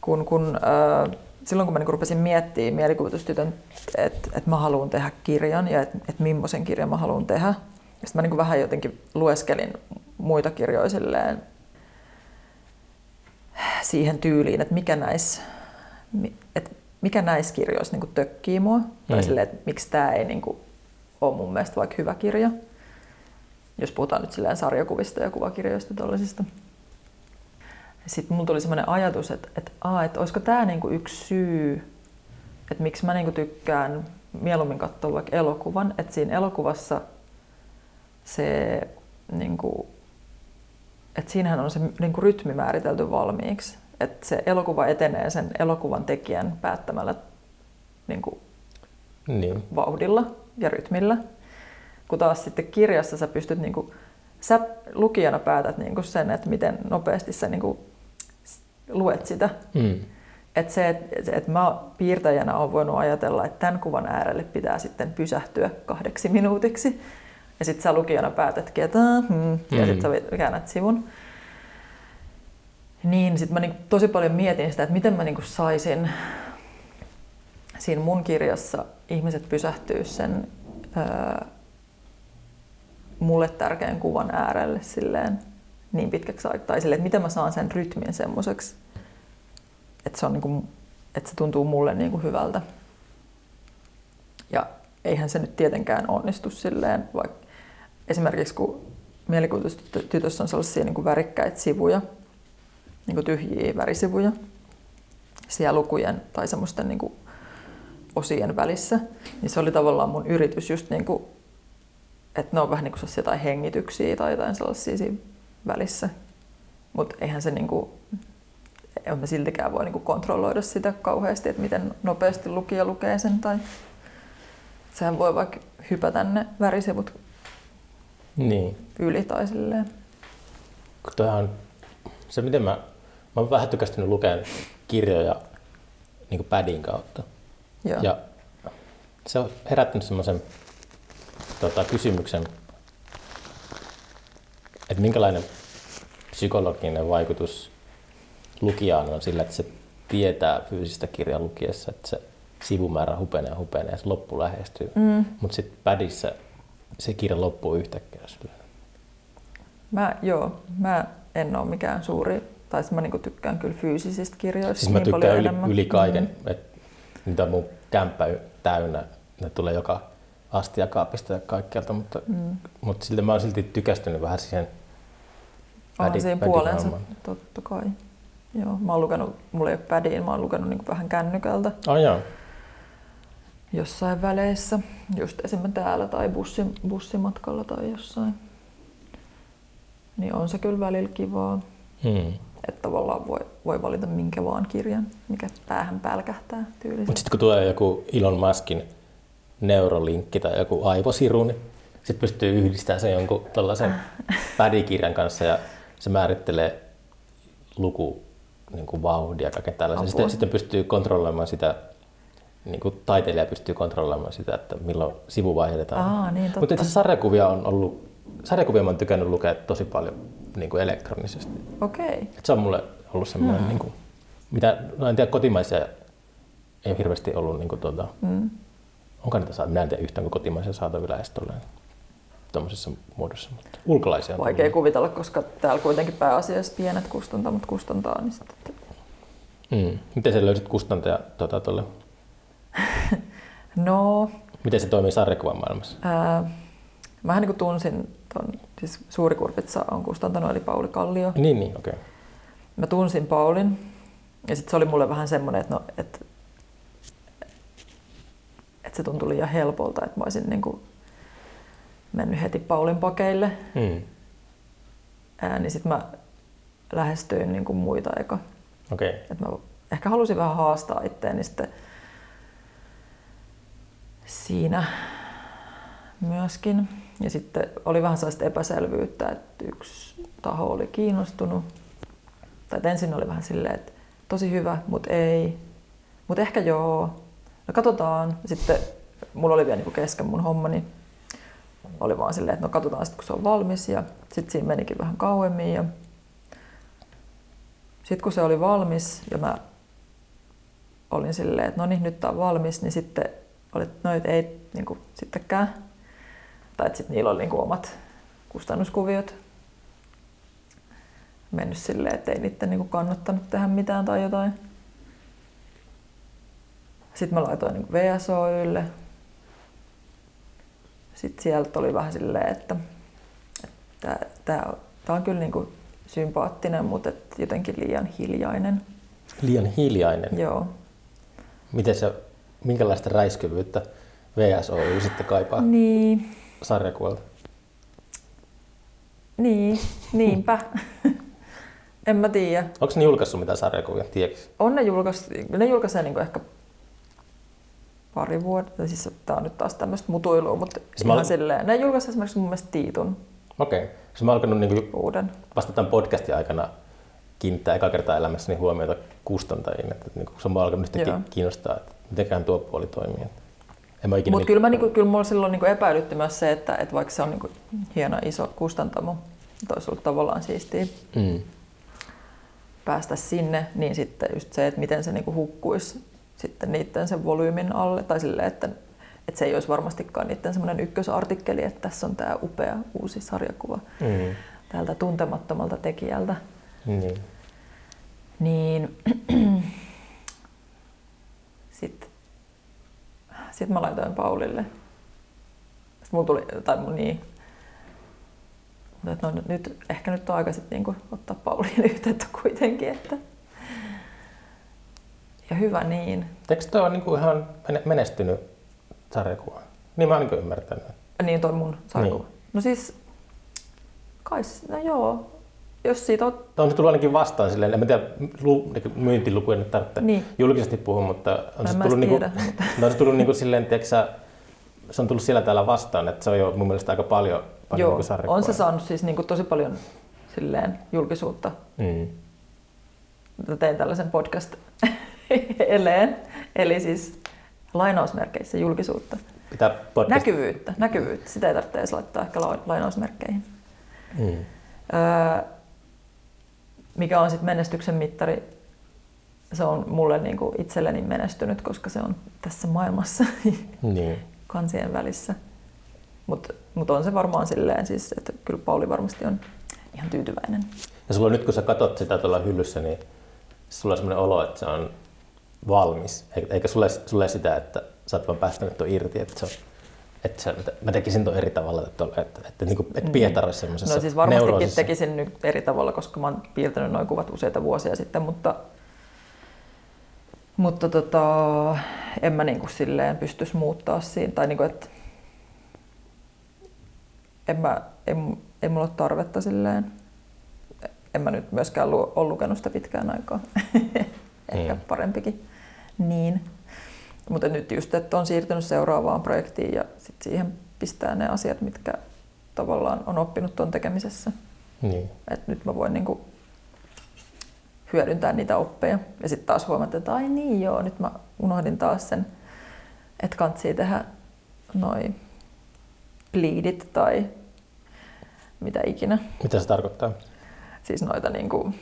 kun, kun äh, silloin kun mä niinku rupesin miettimään mielikuvitustytön, että et mä haluan tehdä kirjan ja että et millaisen kirjan mä haluan tehdä. Ja sitten mä niinku vähän jotenkin lueskelin muita kirjoja silleen siihen tyyliin, että mikä näissä että mikä näissä kirjoissa niinku tökkii mua. Mm. Tai Mm. silleen, että miksi tämä ei niinku ole mun mielestä vaikka hyvä kirja jos puhutaan nyt silleen sarjakuvista ja kuvakirjoista tuollaisista. Sitten mulla tuli semmoinen ajatus, että, että, aa, että olisiko tämä niinku yksi syy, että miksi mä niinku tykkään mieluummin katsoa vaikka elokuvan, että siinä elokuvassa se, niinku, että siinähän on se niinku rytmi määritelty valmiiksi, että se elokuva etenee sen elokuvan tekijän päättämällä niinku, Niin. vauhdilla ja rytmillä. Kun taas sitten kirjassa sä pystyt, niin kuin, sä lukijana päätät niin kuin sen, että miten nopeasti sä niin kuin, luet sitä. Mm. Että se, että et mä piirtäjänä olen voinut ajatella, että tämän kuvan äärelle pitää sitten pysähtyä kahdeksi minuutiksi. Ja sitten sä lukijana päätätkin, että hmm, ja Mm. sitten sä käännät sivun. Niin, sitten mä niin tosi paljon mietin sitä, että miten mä niin saisin siinä mun kirjassa ihmiset pysähtyä sen ää, mulle tärkeän kuvan äärelle silleen niin pitkäksi aikaa. Tai silleen, että miten mä saan sen rytmin semmoiseksi, että se, on niinku, että se tuntuu mulle niinku hyvältä. Ja eihän se nyt tietenkään onnistu silleen, vaikka esimerkiksi kun mielikuvitustytössä on sellaisia niinku värikkäitä sivuja, niinku tyhjiä värisivuja, siellä lukujen tai semmoisten niinku osien välissä, niin se oli tavallaan mun yritys just niinku, että ne on vähän niin kuin jotain hengityksiä tai jotain sellaisia välissä. Mutta eihän se niinku, en mä siltikään voi niinku kontrolloida sitä kauheasti, että miten nopeasti lukija lukee sen. Tai sehän voi vaikka hypätä ne värisivut Niin. yli tai silleen. On se, miten mä, mä oon vähän tykästynyt lukemaan kirjoja niin padin kautta. Joo. Ja se on herättänyt semmoisen tota, kysymyksen, että minkälainen psykologinen vaikutus lukijaan on sillä, että se tietää fyysistä kirjaa lukiessa, että se sivumäärä hupenee ja hupenee ja se loppu lähestyy. Mm. Mutta sitten padissa se kirja loppuu yhtäkkiä. Sillä. Mä, joo, mä en ole mikään suuri, tai mä niinku tykkään kyllä fyysisistä kirjoista Siis mä niin paljon tykkään yli, enemmän. yli kaiken, mm. että niitä on mun kämppä täynnä, ne tulee joka astiakaapista ja kaikkialta, mutta, Mm. mutta silti mä oon silti tykästynyt vähän siihen Onhan pädi- siinä puolensa, hommaan. totta kai. Joo, mä oon lukenut, mulla ei ole pädiin, mä oon lukenut niinku vähän kännykältä Oh, joo. jossain väleissä, just esimerkiksi täällä tai bussi, bussimatkalla tai jossain. Niin on se kyllä välillä kivaa. Hmm. Että tavallaan voi, voi valita minkä vaan kirjan, mikä päähän pälkähtää Mutta tyylisesti. sitten kun tulee joku Elon Muskin neurolinkki tai joku aivosiru, niin sitten pystyy yhdistämään sen jonkun tällaisen pädikirjan kanssa ja se määrittelee luku niin kuin vauhdia ja kaiken tällaisen. Sitten, sitten pystyy kontrolloimaan sitä, niin kuin taiteilija pystyy kontrolloimaan sitä, että milloin sivu vaihdetaan. Aa, niin totta. Mutta itse sarjakuvia on ollut, sarjakuvia mä oon tykännyt lukea tosi paljon niin kuin elektronisesti. Okei. Et se on mulle ollut semmoinen, hmm. niin kuin, mitä, no en tiedä, kotimaisia ei ole hirveästi ollut, niin kuin, tuota, Mm. Onko minä en tiedä yhtään, kun kotimaisia saatavilla edes tolleen tuommoisessa muodossa, mutta ulkolaisia on Vaikea tullut. kuvitella, koska täällä kuitenkin pääasiassa pienet kustantamot kustantaa, niin sitten Mm. Miten sä löysit kustantaja tuota, tolle? No, Miten se toimii sarjakuvan maailmassa? ää, mähän niin tunsin ton, siis Suuri Kurpitsa on kustantanut, eli Pauli Kallio. Niin, niin, okei. Okay. Mä tunsin Paulin, ja sitten se oli mulle vähän semmoinen, että, no, että, että se tuntui liian helpolta, että mä olisin niin kuin mennyt heti Paulin pakeille. Mm. Ää, niin sitten mä lähestyin niin kuin muita eka. Okay. Et mä ehkä halusin vähän haastaa itteeni sitten siinä myöskin. Ja sitten oli vähän sellaista epäselvyyttä, että yksi taho oli kiinnostunut. Tai ensin oli vähän silleen, että tosi hyvä, mutta ei. Mutta ehkä joo. No katsotaan. Sitten mulla oli vielä niin kesken mun homma, niin oli vaan silleen, että no katsotaan sitten kun se on valmis. Ja sitten siinä menikin vähän kauemmin. Ja sitten kun se oli valmis ja mä olin silleen, että no niin, nyt tää on valmis, niin sitten oli, että no et ei niin kuin, sittenkään. Tai että sitten niillä oli niin kuin, omat kustannuskuviot mennyt silleen, että ei niiden niin kuin, kannattanut tehdä mitään tai jotain. Sitten mä laitoin niin VSOYlle. Sitten sieltä oli vähän silleen, että tämä, on kyllä niin kuin sympaattinen, mutta et jotenkin liian hiljainen. Liian hiljainen. Joo. Miten se, minkälaista räiskyvyyttä VSOY sitten kaipaa Niin, sarjakuvalta? niin, niinpä. en mä tiedä. Onko ne julkaissut mitään sarjakuvia, tiedätkö? On ne julkais, ne julkaisee niinku ehkä pari vuotta, siis tää on nyt taas tämmöistä mutuilua, mutta Siis mä ihan olen- silleen. Ne julkaisee esimerkiksi mun mielestä Tiitun Okei. Okay. Mä oon alkanut niin uuden. vasta tämän podcastin aikana kiinnittää eka kertaa elämässäni huomiota kustantajiin. Että niin se on alkanut yhtäkkiä kiinnostaa, että mitenkään tuo puoli toimii. Mä Mutta mit- kyllä, mä niinku, kyllä mulla silloin niinku epäilytti myös se, että, että vaikka se on niinku hieno iso kustantamo, olisi ollut tavallaan siistiä Mm. päästä sinne, niin sitten just se, että miten se niinku hukkuisi sitten niiden sen volyymin alle, tai silleen, että, että se ei olisi varmastikaan niiden semmoinen ykkösartikkeli, että tässä on tämä upea uusi sarjakuva Mm. tältä tuntemattomalta tekijältä. Niin. Niin sitten sit mä laitoin Paulille. Sitten mulla tuli, tai mun niin, mutta no, nyt, ehkä nyt on aika sitten niinku ottaa Pauliin yhteyttä kuitenkin, että ja hyvä niin. Eikö toi ole niin ihan mene- menestynyt sarjakuva? Niin mä oon niin ymmärtänyt. Niin toi mun sarjakuva. Niin. No siis, kai, no joo, jos siitä on, On se tullut ainakin vastaan silleen, en mä tiedä, lu, niinku myyntilukuja nyt tarvitse Niin. julkisesti puhua, mutta on se tullut, niinku, no, on se tullut niinku silleen, tiedätkö, sä, se on tullut siellä täällä vastaan, että se on jo mun mielestä aika paljon, paljon joo, niinku sarjakuvaa. on se saanut siis niinku tosi paljon silleen julkisuutta Mm. Tein tällaisen podcast eleen, eli siis lainausmerkeissä julkisuutta. Pitää podcast... Näkyvyyttä, näkyvyyttä. Sitä ei tarvitse edes laittaa ehkä la- lainausmerkkeihin. Mm. Öö, mikä on sitten menestyksen mittari? Se on mulle niinku itselleni menestynyt, koska se on tässä maailmassa Niin. kansien välissä. Mutta mut on se varmaan silleen, siis, että kyllä Pauli varmasti on ihan tyytyväinen. Ja sulla nyt kun sä katot sitä tuolla hyllyssä, niin sulla on semmoinen olo, että se on valmis. E- Eikä sulle, sulle sitä, että sä oot vaan päästänyt tuon irti, että, se on, että sä, mä tekisin tuon eri tavalla, että, että, että, että, niin kuin, että Pietari olisi semmoisessa No siis varmastikin neuroosissa. tekisin nyt eri tavalla, koska mä oon piirtänyt noin kuvat useita vuosia sitten, mutta, mutta tota, en mä niin kuin silleen pystyisi muuttaa siinä. Tai niin kuin, että en mä, en, ei mulla ole tarvetta silleen. en mä nyt myöskään lu- ole lukenut sitä pitkään aikaa. Ehkä Mm. parempikin. Niin. Mutta nyt just, että on siirtynyt seuraavaan projektiin ja sit siihen pistää ne asiat, mitkä tavallaan on oppinut tuon tekemisessä. Niin. Et nyt mä voin niinku hyödyntää niitä oppeja. Ja sitten taas huomata, että ai niin joo, nyt mä unohdin taas sen, että kantsii tehdä noi bleedit tai mitä ikinä. Mitä se tarkoittaa? Siis noita niinku,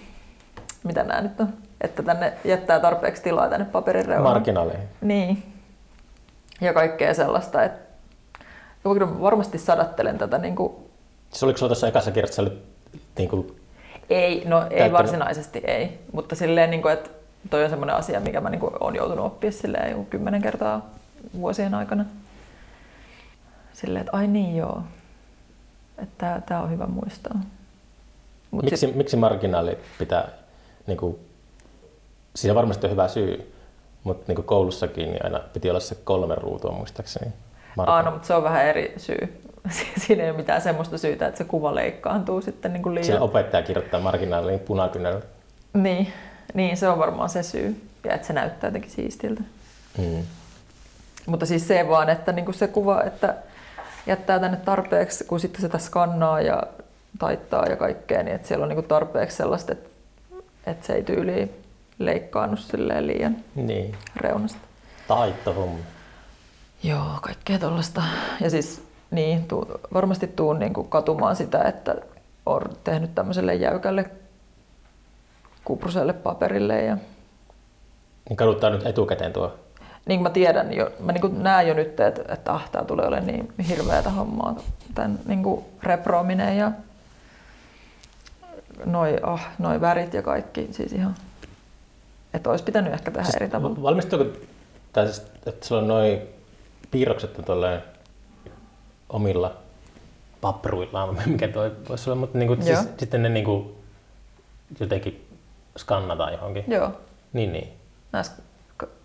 mitä nämä nyt on, että tänne jättää tarpeeksi tilaa tänne paperin reunaan. Marginaaleihin. Niin. Ja kaikkea sellaista, että varmasti sadattelen tätä niinku Siis oliko sulla tuossa ekassa kirjassa niin kuin, Ei, no ei Käyttänyt- varsinaisesti ei, mutta silleen, niin kuin, että toi on semmoinen asia, mikä mä niin kuin, olen joutunut oppia silleen joku kymmenen kertaa vuosien aikana. Silleen, että ai niin joo, että tämä on hyvä muistaa. Mut miksi, sit, miksi marginaali pitää, niin kuin, siinä varmasti on hyvä syy, mutta niin kuin koulussakin niin aina piti olla se kolme ruutua muistaakseni. aa, no, mutta se on vähän eri syy. Siinä ei ole mitään semmoista syytä, että se kuva leikkaantuu sitten niin kuin liian. Siellä opettaja kirjoittaa marginaaliin punakynällä. Niin, niin, se on varmaan se syy. Ja että se näyttää jotenkin siistiltä. Mm. Mutta siis se vaan, että niinku se kuva, että jättää tänne tarpeeksi, kun sitten sitä skannaa ja taittaa ja kaikkea, niin että siellä on niinku tarpeeksi sellaista, että, että se ei tyyliin leikkaannut silleen liian Niin, reunasta. taittohomma. Joo, kaikkea tuollaista. Ja siis niin, tuu, varmasti tuun niinku katumaan sitä, että olen tehnyt tämmöiselle jäykälle kupruselle paperille ja Niin kaduttaa nyt etukäteen tuo. niin kuin mä tiedän jo, mä niin näen jo nyt, että, että ah, tää tulee olemaan niin hirveätä hommaa, tämän niin kuin reproaminen ja noi, ah, noi värit ja kaikki, siis ihan, että olisi pitänyt ehkä tehdä eri tavalla. Valmistuuko, tai siis, että sulla on noin piirrokset on omilla papruillaan, mikä toi voisi olla, mutta niinku, siis, sitten ne niinku, jotenkin skannataan johonkin. Joo, Niin, niin. näistä,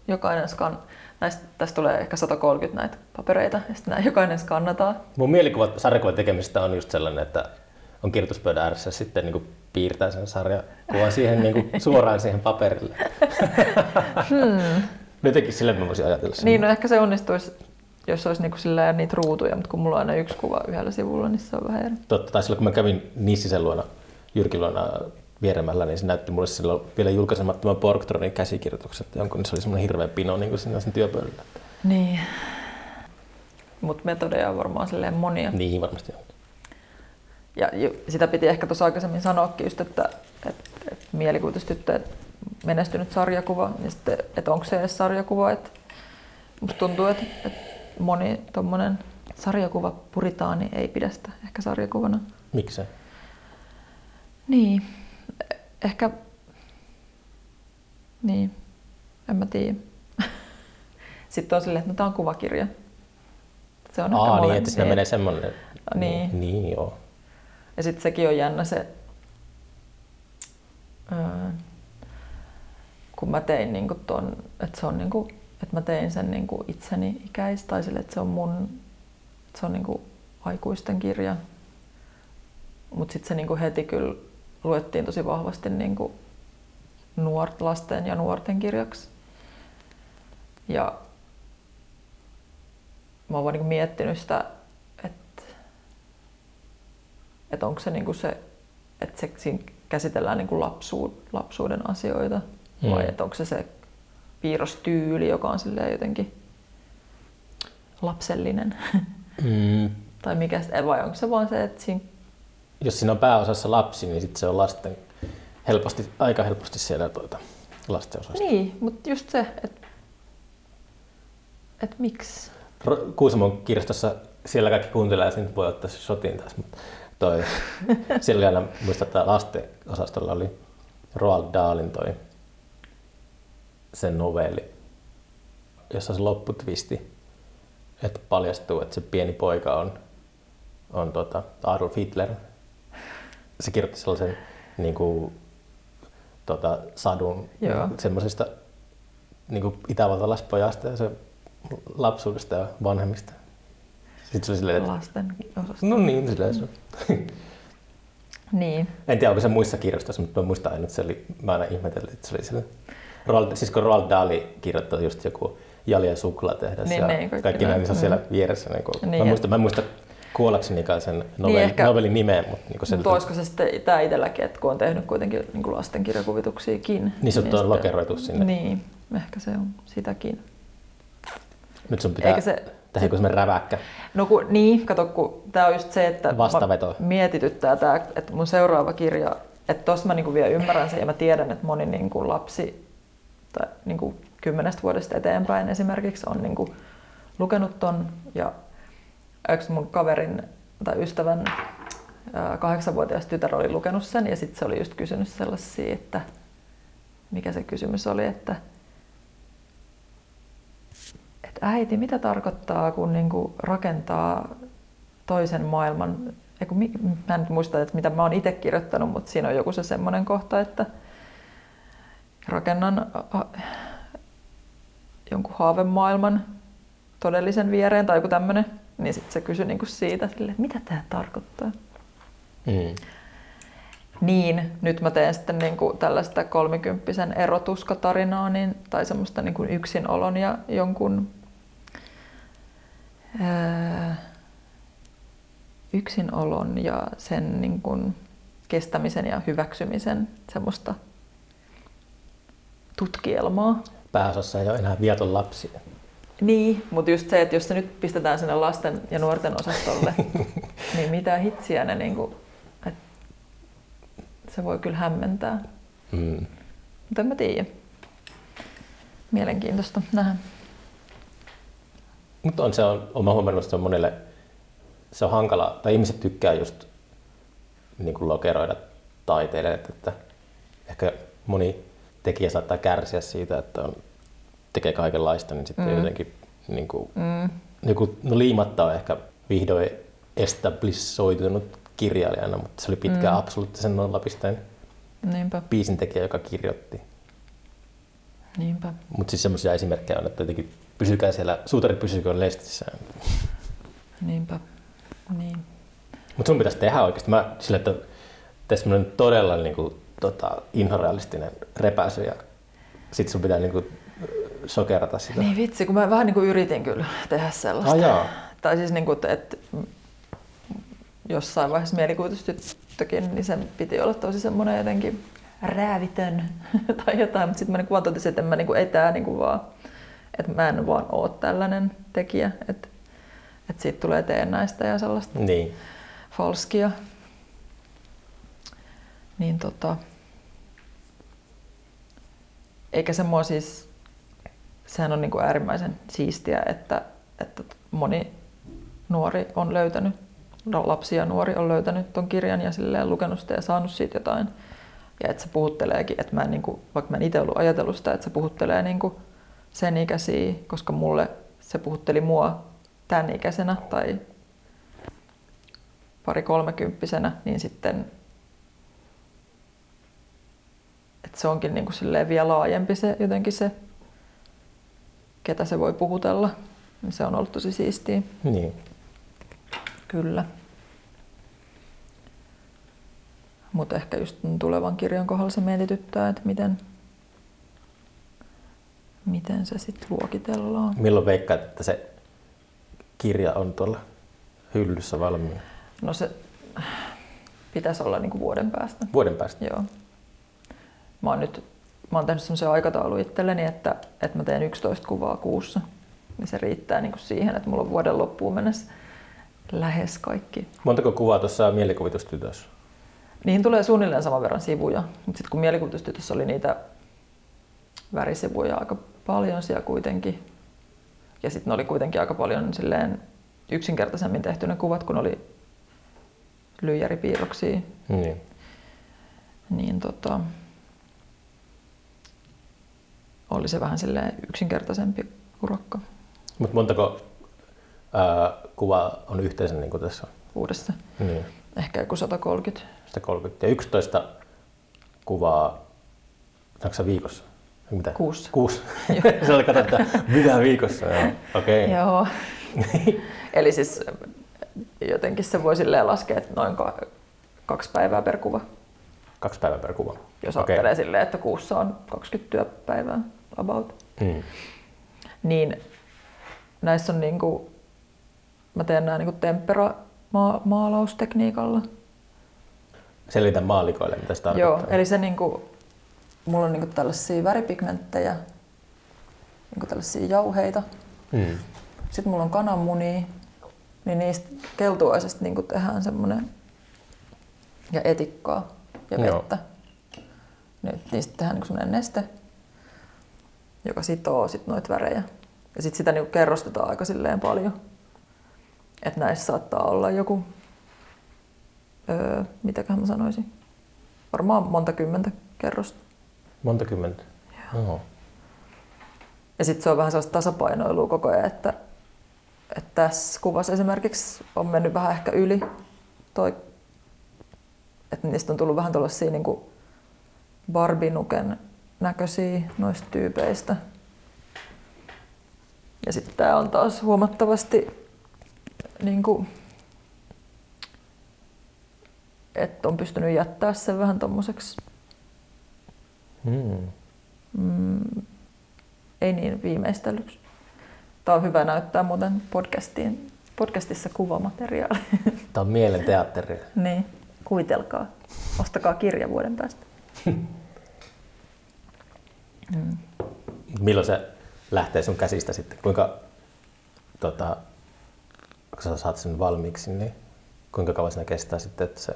jokainen skan, näistä, tästä tulee ehkä 130 näitä papereita, ja sitten jokainen skannataan. Mun mielikuva sarjakuvan tekemisestä on just sellainen, että on kirjoituspöydän ääressä sitten niinku piirtää sen sarjakuvan siihen niinku suoraan siihen paperille. Hmm. Jotenkin sille mä voisin ajatella sen. Niin, no ehkä se onnistuisi, jos olisi niinku silleen niitä ruutuja, mutta kun mulla on aina yksi kuva yhdellä sivulla, niin se on vähän eri. Totta, tai silloin kun mä kävin Nissisen luona, Jyrkin luona vieremällä, niin se näytti mulle silloin vielä julkaisemattoman Porktronin käsikirjoitukset, jonkun se oli semmoinen hirveä pino niin kuin siinä sen työpöydällä. Niin. Mutta metodeja on varmaan silleen monia. Niin varmasti on. Ja sitä piti ehkä tuossa aikaisemmin sanoakin just, että, että, että mielikuvitustyttö, että menestynyt sarjakuva, niin sitten, että onko se edes sarjakuva. Että musta tuntuu, että, että moni tuommoinen sarjakuva puritaani ei pidä sitä ehkä sarjakuvana. Miksi? Niin, eh- ehkä, niin, en mä tiedä. Sitten on silleen, että no, tämä on kuvakirja. Se on ehkä Aa, niin, molemmin. että siinä menee semmoinen. Niin. Niin, joo. Ja sitten sekin on jännä se, öö, kun mä tein niinku ton, että se on niinku, että mä tein sen niinku itseni ikäis tai sille, että se on mun, se on niinku aikuisten kirja. Mutta sitten se niinku heti kyllä luettiin tosi vahvasti niinku nuort, lasten ja nuorten kirjaksi. Ja mä oon vaan niinku miettinyt sitä, että että onko se, niinku se että se, siinä käsitellään niinku lapsuud, lapsuuden asioita Mm. vai että onko se se piirrostyyli, joka on silleen jotenkin lapsellinen Mm, tai mikä, vai onko se vaan se, että siinä, jos siinä on pääosassa lapsi, niin sitten se on lasten helposti, aika helposti siellä tuota, lasten osasta. niin, mutta just se, että että miksi. Kuusamon kirjastossa siellä kaikki kuuntelee sitten voi ottaa se shotin taas, mutta toi, siellä aina muistan, että lasten osastolla oli Roald Dahlin toi sen novelli, jossa se lopputvisti, että paljastuu, että se pieni poika on, on tota Adolf Hitler. Se kirjoitti sellaisen niin kuin, tota, sadun Joo. semmoisesta niin itävaltalaispojasta ja se lapsuudesta ja vanhemmista. Sitten se oli silleen, että Lasten osasta. no niin, silleen se on. Niin. En tiedä, onko se muissa kirjastoissa, mutta mä muistan aina, että se oli, mä aina ihmetellyt, että se oli siellä. Roald, siis kun Roald Dahl kirjoittaa just joku Jali ja suklaatehdas Niin, ja niin, kaikki kaikki näin, niin se on siellä vieressä. Niin kuin, Niin, mä, muistan, mä en muista kuollaksenikaan sen novellin, ehkä- novellin nimeä, mutta niin kuin Mutta olisiko se sitten tämä itselläkin, että kun on tehnyt kuitenkin niin kuin lastenkirjakuvituksiakin. Niin se on sitten- lokeroitu sinne. Niin, ehkä se on sitäkin. nyt sun pitää Eikä se- tehdä joku semmoinen räväkkä. No kun, niin, kato, kun tämä on just se, että Vastaveto. mietityttää tämä, että mun seuraava kirja, että tossa mä niinku vielä ymmärrän sen ja mä tiedän, että moni niinku lapsi tai niinku kymmenestä vuodesta eteenpäin esimerkiksi on niinku lukenut ton ja yksi mun kaverin tai ystävän kahdeksanvuotias tytär oli lukenut sen ja sitten se oli just kysynyt sellaisia, että mikä se kysymys oli, että että äiti, mitä tarkoittaa, kun niinku rakentaa toisen maailman, eiku, mä en nyt muista, että mitä mä oon itse kirjoittanut, mutta siinä on joku se semmoinen kohta, että rakennan jonkun haavemaailman todellisen viereen tai joku tämmöinen, niin sitten se kysyi niinku siitä, sille, mitä tämä tarkoittaa. Mm. Niin, nyt mä teen sitten niin kuin tällaista kolmikymppisen erotuskatarinaa niin, tai semmoista niin kuin yksinolon ja jonkun ää, yksinolon ja sen niin kuin kestämisen ja hyväksymisen semmoista tutkielmaa. Pääosassa ei ole enää viaton lapsi. Niin, mutta just se, että jos se nyt pistetään sinne lasten ja nuorten osastolle, niin mitä hitsiä ne niinku, et se voi kyllä hämmentää. Mm. Mutta en mä tiedä. Mielenkiintoista nähdä. Mutta on se, on, on mä huomannut, että se on monelle, se on hankala, tai ihmiset tykkää just niin kuin lokeroida taiteilijat, että ehkä moni tekijä saattaa kärsiä siitä, että on, tekee kaikenlaista, niin sitten Mm. mm. jotenkin niin kuin, Mm. niin kuin, no liimatta on ehkä vihdoin establissoitunut kirjailijana, mutta se oli pitkään Mm. absoluuttisen nollapisteen Niinpä, biisintekijä, joka kirjoitti. niinpä. Mutta siis semmoisia esimerkkejä on, että jotenkin pysykää siellä, suutari pysyköön lestissään. Niinpä. Niin. Mutta sun pitäisi tehdä oikeasti. Mä sille, että tee semmoinen todella niin kuin, tota, inhorealistinen repäisy ja sit sun pitää niin kuin, sokerata sitä. Niin vitsi, kun mä vähän niin kuin yritin kyllä tehdä sellaista. Ah, jaa. Tai siis niin kuin, että jossain vaiheessa mielikuvitustyttökin, niin sen piti olla tosi semmoinen jotenkin räävitön tai jotain, mutta sitten mä niin vaan totesin, että en mä, niin kuin, ei tää niin kuin vaan, että mä en vaan oo tällainen tekijä, että, että siitä tulee teennäistä ja sellaista Niin. falskia. Niin tota, eikä se mua siis, sehän on niin kuin äärimmäisen siistiä, että, että moni nuori on löytänyt, no, lapsi ja nuori on löytänyt ton kirjan ja silleen lukenut sitä ja saanut siitä jotain. Ja että se puhutteleekin, että mä en, niin kuin, vaikka mä en itse ollut ajatellut sitä, että se puhuttelee niin kuin sen ikäisiä, koska mulle se puhutteli mua tämän ikäisenä tai pari kolmekymppisenä, niin sitten että se onkin niin kuin silleen vielä laajempi se jotenkin se, ketä se voi puhutella. Se on ollut tosi siistiä. niin. Kyllä. Mutta ehkä just tulevan kirjan kohdalla se mietityttää, että miten, miten se sitten luokitellaan. Milloin veikkaat, että se kirja on tuolla hyllyssä valmiina? No se pitäisi olla niinku vuoden päästä. Vuoden päästä? Joo. Mä oon nyt mä oon tehnyt semmoisen aikataulun itselleni, että, että mä teen 11 kuvaa kuussa. Niin se riittää niinku siihen, että mulla on vuoden loppuun mennessä lähes kaikki. Montako kuvaa tuossa mielikuvitustytössä? Niihin tulee suunnilleen saman verran sivuja, mutta sitten kun mielikuvitustytössä oli niitä värisivuja aika paljon siellä kuitenkin, ja sitten ne oli kuitenkin aika paljon silleen yksinkertaisemmin tehty ne kuvat, kun oli lyijäripiirroksia, Niin. niin tota, oli se vähän silleen yksinkertaisempi urakka Mutta montako ää, kuvaa on yhteensä niin kuin tässä? uudessa. Niin. Ehkä joku 130. 130. Ja 11 kuvaa, onko viikossa? Mitä? Kuussa. Kuusi. se oli kato, että mitä viikossa. Joo. Okei. Okay. Joo. Eli siis jotenkin se voi silleen laskea, että noin ka- kaksi päivää per kuva. Kaksi päivää per kuva. Jos Okei. ajattelee silleen, että kuussa on 20 työpäivää about. Mm. Niin näissä on niinku, mä teen nämä niinku temppera maa, maalaustekniikalla. Selitän maalikoille, mitä se Joo, tarkoittaa. eli se niinku, mulla on niinku tällaisia väripigmenttejä, niinku tällaisia jauheita. Mm. Sitten mulla on kananmunia, niin niistä keltuaisesta niinku tehdään semmoinen ja etikkaa ja Joo. vettä. Nyt niistä tehdään niinku semmoinen neste, joka sitoo sit noita värejä. Ja sitten sitä niinku kerrostetaan aika silleen paljon. Että näissä saattaa olla joku, öö, mitäköhän mä sanoisin, varmaan monta kymmentä kerrosta. Monta kymmentä. Joo. Ja sitten se on vähän sellaista tasapainoilua koko ajan, että, että tässä kuvassa esimerkiksi on mennyt vähän ehkä yli toi, että niistä on tullut vähän tuollaisia niin barbinuken näköisiä noista tyypeistä. Ja sitten tämä on taas huomattavasti niin kuin, että on pystynyt jättää sen vähän tommoseksi Mm. mm, ei niin viimeistellyksi. Tämä on hyvä näyttää muuten podcastiin, podcastissa kuvamateriaali. Tämä on mielen teatteria. niin, kuvitelkaa. Ostakaa kirja vuoden päästä. Mm. Milloin se lähtee sun käsistä sitten? Kuinka, tota, kun sä saat sen valmiiksi, niin kuinka kauan siinä kestää sitten, että se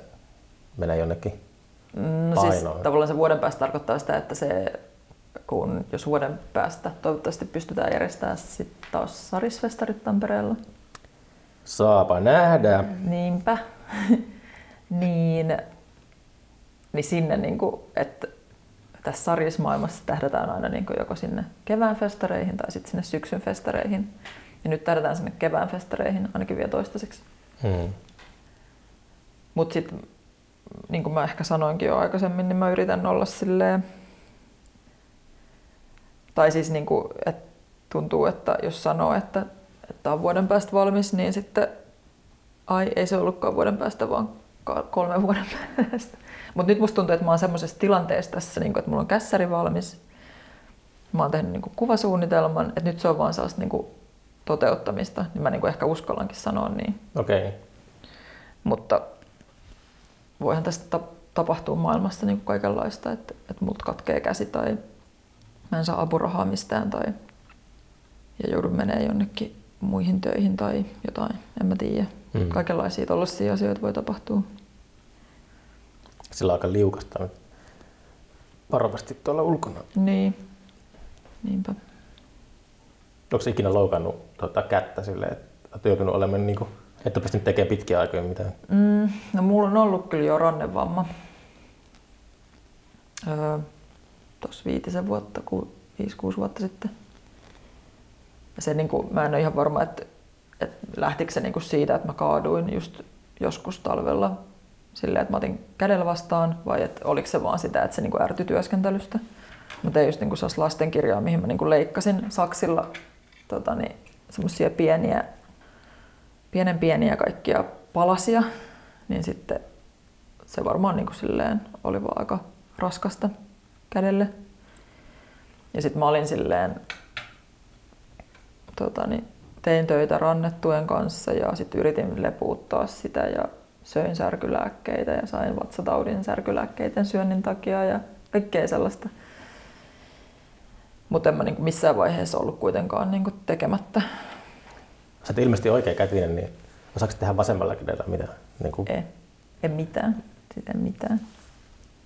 menee jonnekin? No siis Painoa. tavallaan se vuoden päästä tarkoittaa sitä, että se, kun jos vuoden päästä toivottavasti pystytään järjestämään sitten taas Sarisfestarit Tampereella, Saapa nähdä. Niinpä. niin, niin sinne, niin kuin, että tässä sarjismaailmassa tähdätään aina niin kuin joko sinne kevään festareihin tai sitten sinne syksyn festareihin. Ja nyt tähdätään sinne kevään festareihin ainakin vielä toistaiseksi. Hmm. Mutta sitten, niin kuin mä ehkä sanoinkin jo aikaisemmin, niin mä yritän olla silleen... Tai siis niin kuin, että tuntuu, että jos sanoo, että, että on vuoden päästä valmis, niin sitten ai ei se ollutkaan vuoden päästä, vaan kolmen vuoden päästä. Mutta nyt musta tuntuu, että mä oon semmoisessa tilanteessa tässä, niin kuin, että mulla on kässäri valmis. Mä oon tehnyt niin kuin kuvasuunnitelman, että nyt se on vaan sellaista niin kuin toteuttamista. Niin mä niin kuin ehkä uskallankin sanoa niin. Okei. Okay. Mutta voihan tästä ta- tapahtua maailmassa niin kuin kaikenlaista, että, että multa katkee käsi tai mä en saa apurahaa mistään tai ja joudun menee jonnekin muihin töihin tai jotain, en mä tiedä. Mm. Kaikenlaisia tollaisia asioita voi tapahtua. Sillä on aika liukasta varovasti tuolla ulkona. Niin, niinpä. Onko se ikinä loukannut tota, kättä silleen, että olet joutunut olemaan niin kuin, et ole pystynyt tekemään pitkiä aikoja mitään? Mm, no mulla on ollut kyllä jo rannevamma. Öö, Tuossa viitisen vuotta, ku, viisi, kuusi vuotta sitten. Ja se, niin kuin, mä en ole ihan varma, että, että lähtikö se niin kuin siitä, että mä kaaduin just joskus talvella silleen, että mä otin kädellä vastaan, vai että oliko se vaan sitä, että se niin kuin ärtyi työskentelystä. Mä tein just niin kuin lastenkirjaa, mihin mä niin kuin leikkasin saksilla tota, niin, semmoisia pieniä, pienen pieniä kaikkia palasia, niin sitten se varmaan niin kuin silleen oli vaan aika raskasta kädelle. Ja sitten mä olin silleen, tota, niin tein töitä rannettujen kanssa ja sitten yritin lepuuttaa sitä ja söin särkylääkkeitä ja sain vatsataudin särkylääkkeiden syönnin takia ja kaikkea sellaista. Mutta en mä niinku missään vaiheessa ollut kuitenkaan niinku tekemättä. Sä ilmeisesti oikea kätinen, niin osaako tehdä vasemmalla kädellä mitään? Niin kuin, Ei, en mitään. En mitään.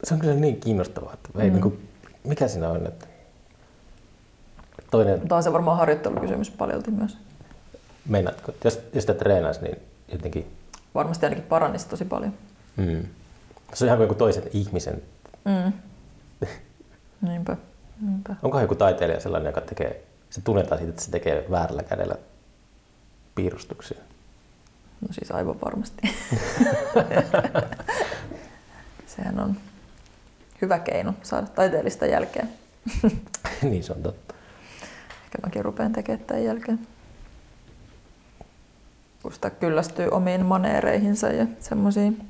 se on kyllä niin kiinnostavaa, että ei, Mm. niin kuin, mikä siinä on, että toinen, Mutta on se varmaan harjoittelukysymys paljolti myös. meinaatko, jos, jos sitä treenaisi, niin jotenkin, Varmasti ainakin paranisi tosi paljon. mm. se on ihan kuin joku toisen ihmisen. Mm. Niinpä. Niinpä. Onko joku taiteilija sellainen, joka tekee, se tunnetaan siitä, että se tekee väärällä kädellä piirustuksia? No siis aivan varmasti. Sehän on hyvä keino saada taiteellista jälkeä. niin se on totta. Ehkä mäkin rupean tekemään tämän jälkeen. Kun sitä kyllästyy omiin maneereihinsa ja semmoisiin.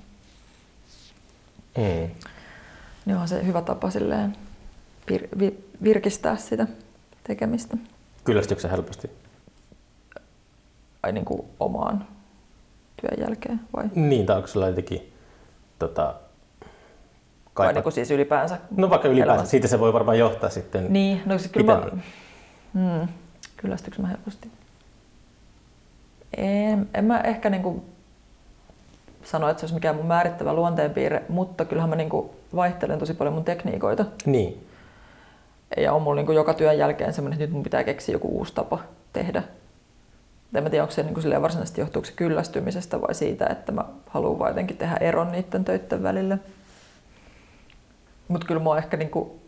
Mm. Niin onhan se hyvä tapa silleen vir, vi, virkistää sitä tekemistä. Kyllästyykö se helposti? Ai niin kuin omaan työn jälkeen vai? Niin, tai onko sulla jotenkin tota, Vai kaipa- niin kuin siis ylipäänsä? No vaikka ylipäänsä, elämässä? siitä se voi varmaan johtaa sitten. Niin, no siis kyllä mä, hmm, kyllästyykö mä helposti? En, en mä ehkä niinku sano, että se olisi mikään mun määrittävä luonteenpiirre, mutta kyllähän mä niinku vaihtelen tosi paljon mun tekniikoita. Niin. Ja on mulla niinku joka työn jälkeen semmoinen, että nyt mun pitää keksiä joku uusi tapa tehdä. En mä tiedä, onko se niinku silleen varsinaisesti johtuuko se kyllästymisestä vai siitä, että mä haluan vaan jotenkin tehdä eron niiden töiden välillä. Mutta kyllä mua ehkä, niinku,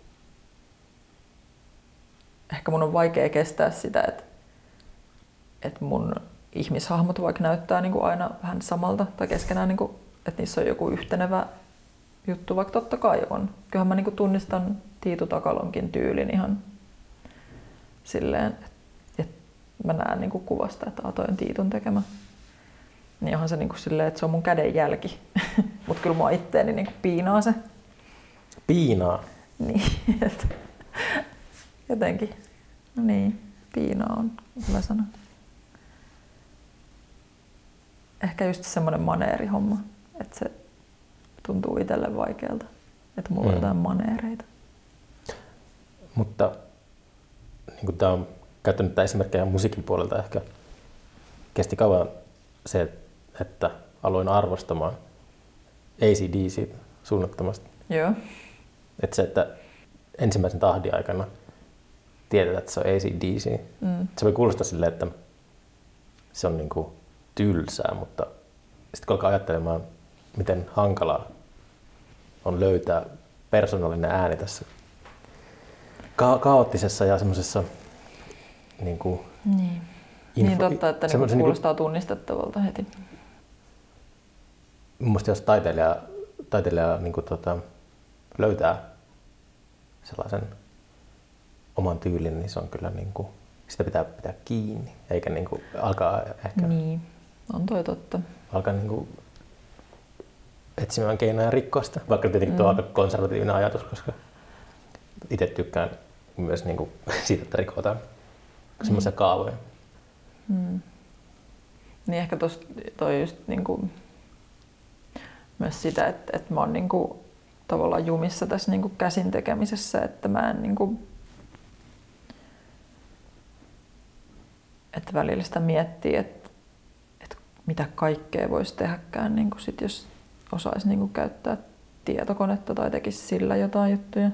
ehkä mun on vaikea kestää sitä, että, että mun ihmishahmot vaikka näyttää niinku aina vähän samalta tai keskenään, niinku, että niissä on joku yhtenevä juttu, vaikka totta kai on. Kyllähän mä niinku tunnistan Tiitu Takalonkin tyylin ihan silleen, että mä näen niinku kuvasta, että "Aa, toi on Tiitun tekemä. Niin onhan se niinku silleen, että se on mun käden jälki. Mutta kyllä mua itteeni niinku piinaa se. Piinaa. Niin, että jotenkin. No niin, piinaa on hyvä sana. Ehkä just semmoinen maneerihomma, että se tuntuu itselle vaikealta, että mulla on Mm. jotain maneereita. Mutta niin tämä on käyttänyt tätä esimerkkejä musiikin puolelta ehkä. Kesti kauan se, että aloin arvostamaan ACDC suunnattomasti. Joo, Että se, että ensimmäisen tahdin aikana tiedetään, että se on ACDC. mm. Se voi kuulostaa silleen, että se on niin kuin tylsää, mutta sitten kun alkaa ajattelemaan, miten hankalaa on löytää persoonallinen ääni tässä ka- kaoottisessa ja semmoisessa niin kuin niin. niin totta, että niinku semmoisen kuulostaa tunnistettavalta heti. Mun mielestä jos taiteilija, taiteilija niin kuin, tota, löytää sellaisen oman tyylin, niin se on kyllä niin kuin, sitä pitää pitää kiinni, eikä niin kuin, alkaa ehkä Niin, on toi totta. alkaa niin kuin, etsimään keinoja rikkoa sitä. Vaikka tietenkin tuo on aika konservatiivinen ajatus, koska itse tykkään myös niin kuin, siitä, että rikotaan semmoisia kaavoja. Mm. Niin ehkä tos, toi just niinku, myös sitä, että, että mä oon niinku, tavallaan jumissa tässä niinku käsin tekemisessä, että mä en niinku, että välillä sitä miettii, että, että mitä kaikkea voisi tehdäkään, niinku sit jos osaisi niinku käyttää tietokonetta tai tekisi sillä jotain juttuja.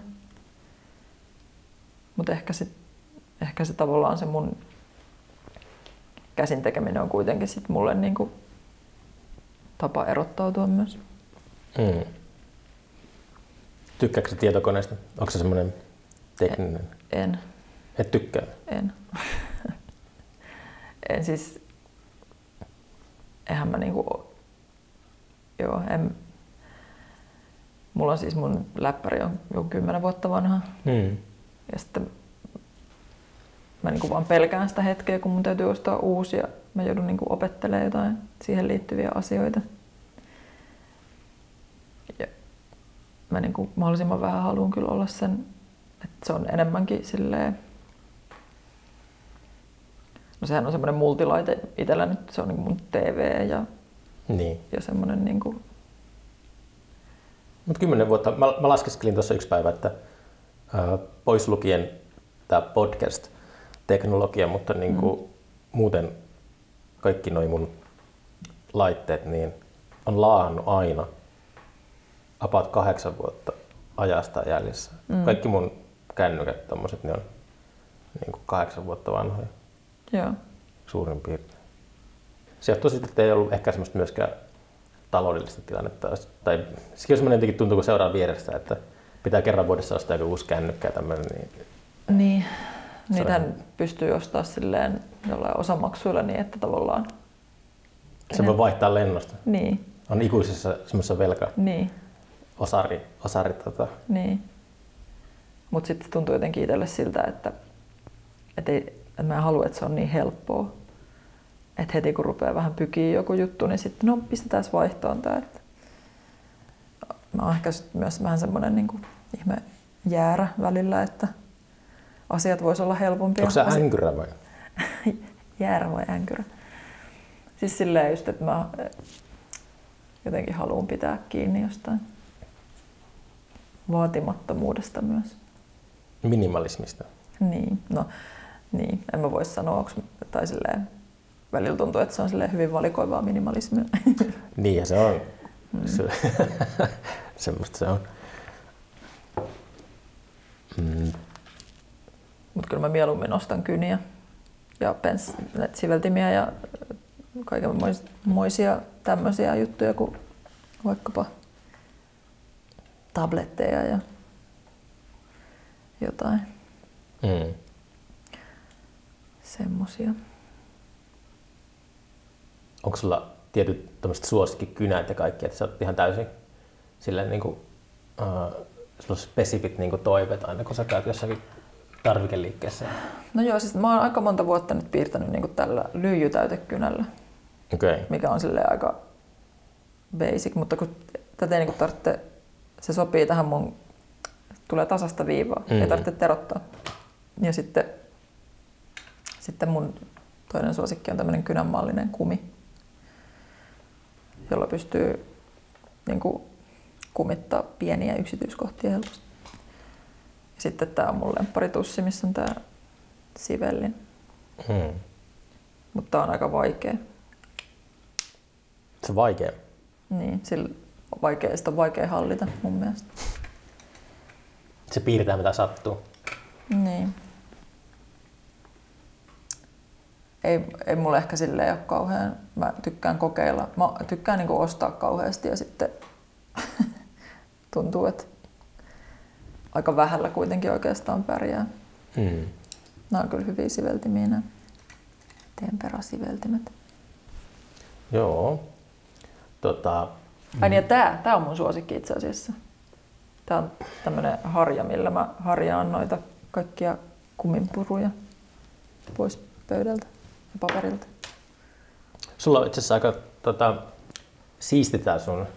Mutta ehkä, sit, ehkä se tavallaan se mun käsin tekeminen on kuitenkin sit mulle niinku tapa erottautua myös. Mm. Tykkääkö tietokoneesta? Onko se semmoinen tekninen? En, Et tykkää? en. en siis, eihän mä niinku, joo, en, mulla on siis mun läppäri on jo kymmenen vuotta vanha Mm. ja sitten mä niinku vaan pelkään sitä hetkeä, kun mun täytyy ostaa uusi ja mä joudun niinku opettelemaan jotain siihen liittyviä asioita. Ja mä niinku mahdollisimman vähän haluan kyllä olla sen, että se on enemmänkin silleen, no sehän on semmoinen multilaite itsellä nyt, se on niinku mun TV ja, Niin. ja semmoinen niinku, Mutta kymmenen vuotta, mä, mä laskeskelin tuossa yksi päivä, että ää, pois lukien tämä podcast-teknologia, mutta niin kuin mm. muuten kaikki noin mun laitteet niin on laahannut aina about kahdeksan vuotta ajasta jäljessä. Mm. Kaikki mun kännykät tommoset, ne on niin kuin kahdeksan vuotta vanhoja joo, suurin piirtein. Se johtuu siitä, että ei ollut ehkä semmoista myöskään taloudellista tilannetta. Tai sekin on semmoinen jotenkin tuntuu, kun seuraa vierestä, että pitää kerran vuodessa ostaa joku uusi kännykkä tämmöinen. Niin niin. Niitähän pystyy ostaa silleen jollain osamaksuilla niin, että tavallaan... se voi vaihtaa lennosta. Niin, On ikuisessa semmoisessa velka niin, osari, osari tota. niin. Mutta sitten tuntuu jotenkin itselle siltä, että, että, ei, että mä en halua, että se on niin helppoa. Että heti kun rupeaa vähän pykiä joku juttu, niin sitten no pistetään vaihtoon tämä. Että, mä oon ehkä myös vähän semmoinen niin ihme jäärä välillä, että asiat voisi olla helpompia. Onko se änkyrä vai? jäärä vai änkyrä? Siis silleen just, että mä jotenkin haluan pitää kiinni jostain vaatimattomuudesta myös. Minimalismista. Niin, no niin, en mä voi sanoa, onks, tai silleen, välillä tuntuu, että se on hyvin valikoivaa minimalismia. Niin ja se on. Mm. Se, semmoista se on. Mm. Mutta kyllä mä mieluummin ostan kyniä ja pens, siveltimiä ja kaikenmoisia tämmöisiä juttuja kuin vaikkapa tabletteja ja jotain Mm. semmosia. Onko sulla tietyt tämmöiset suosikkikynät ja kaikki, että sä oot ihan täysin silleen niin kuin, uh, sulla on spesifit niin kuin toiveet aina, kun sä käyt jossakin tarvikeliikkeessä? No joo, siis mä oon aika monta vuotta nyt piirtänyt niin tällä lyijytäytekynällä. Okay. mikä on silleen aika basic, mutta kun tätä ei niin tarvitse, se sopii tähän mun, tulee tasasta viivaa, mm-hmm. ei tarvitse terottaa. Ja sitten, sitten mun toinen suosikki on tämmöinen kynänmallinen kumi, jolla pystyy niin kuin, kumittaa pieniä yksityiskohtia helposti. Ja sitten tämä on mun lempparitussi, missä on tämä sivellin, Hmm. mutta tää on aika vaikea. Se on vaikea. Niin, sillä on vaikea, sitä on vaikea hallita mun mielestä. Se piirtää mitä sattuu. Niin. Ei, ei mulle ehkä silleen ole kauhean, mä tykkään kokeilla, mä tykkään niinku ostaa kauheasti ja sitten tuntuu, että aika vähällä kuitenkin oikeastaan pärjää. Hmm. Nämä on kyllä hyviä siveltimiä nämä temperasiveltimet. Joo. Tota, Ai niin, ja tää, tää on mun suosikki itse asiassa. Tää on tämmönen harja, millä mä harjaan noita kaikkia kuminpuruja pois pöydältä paperilta. sulla on itse asiassa aika tota, siisti tää sun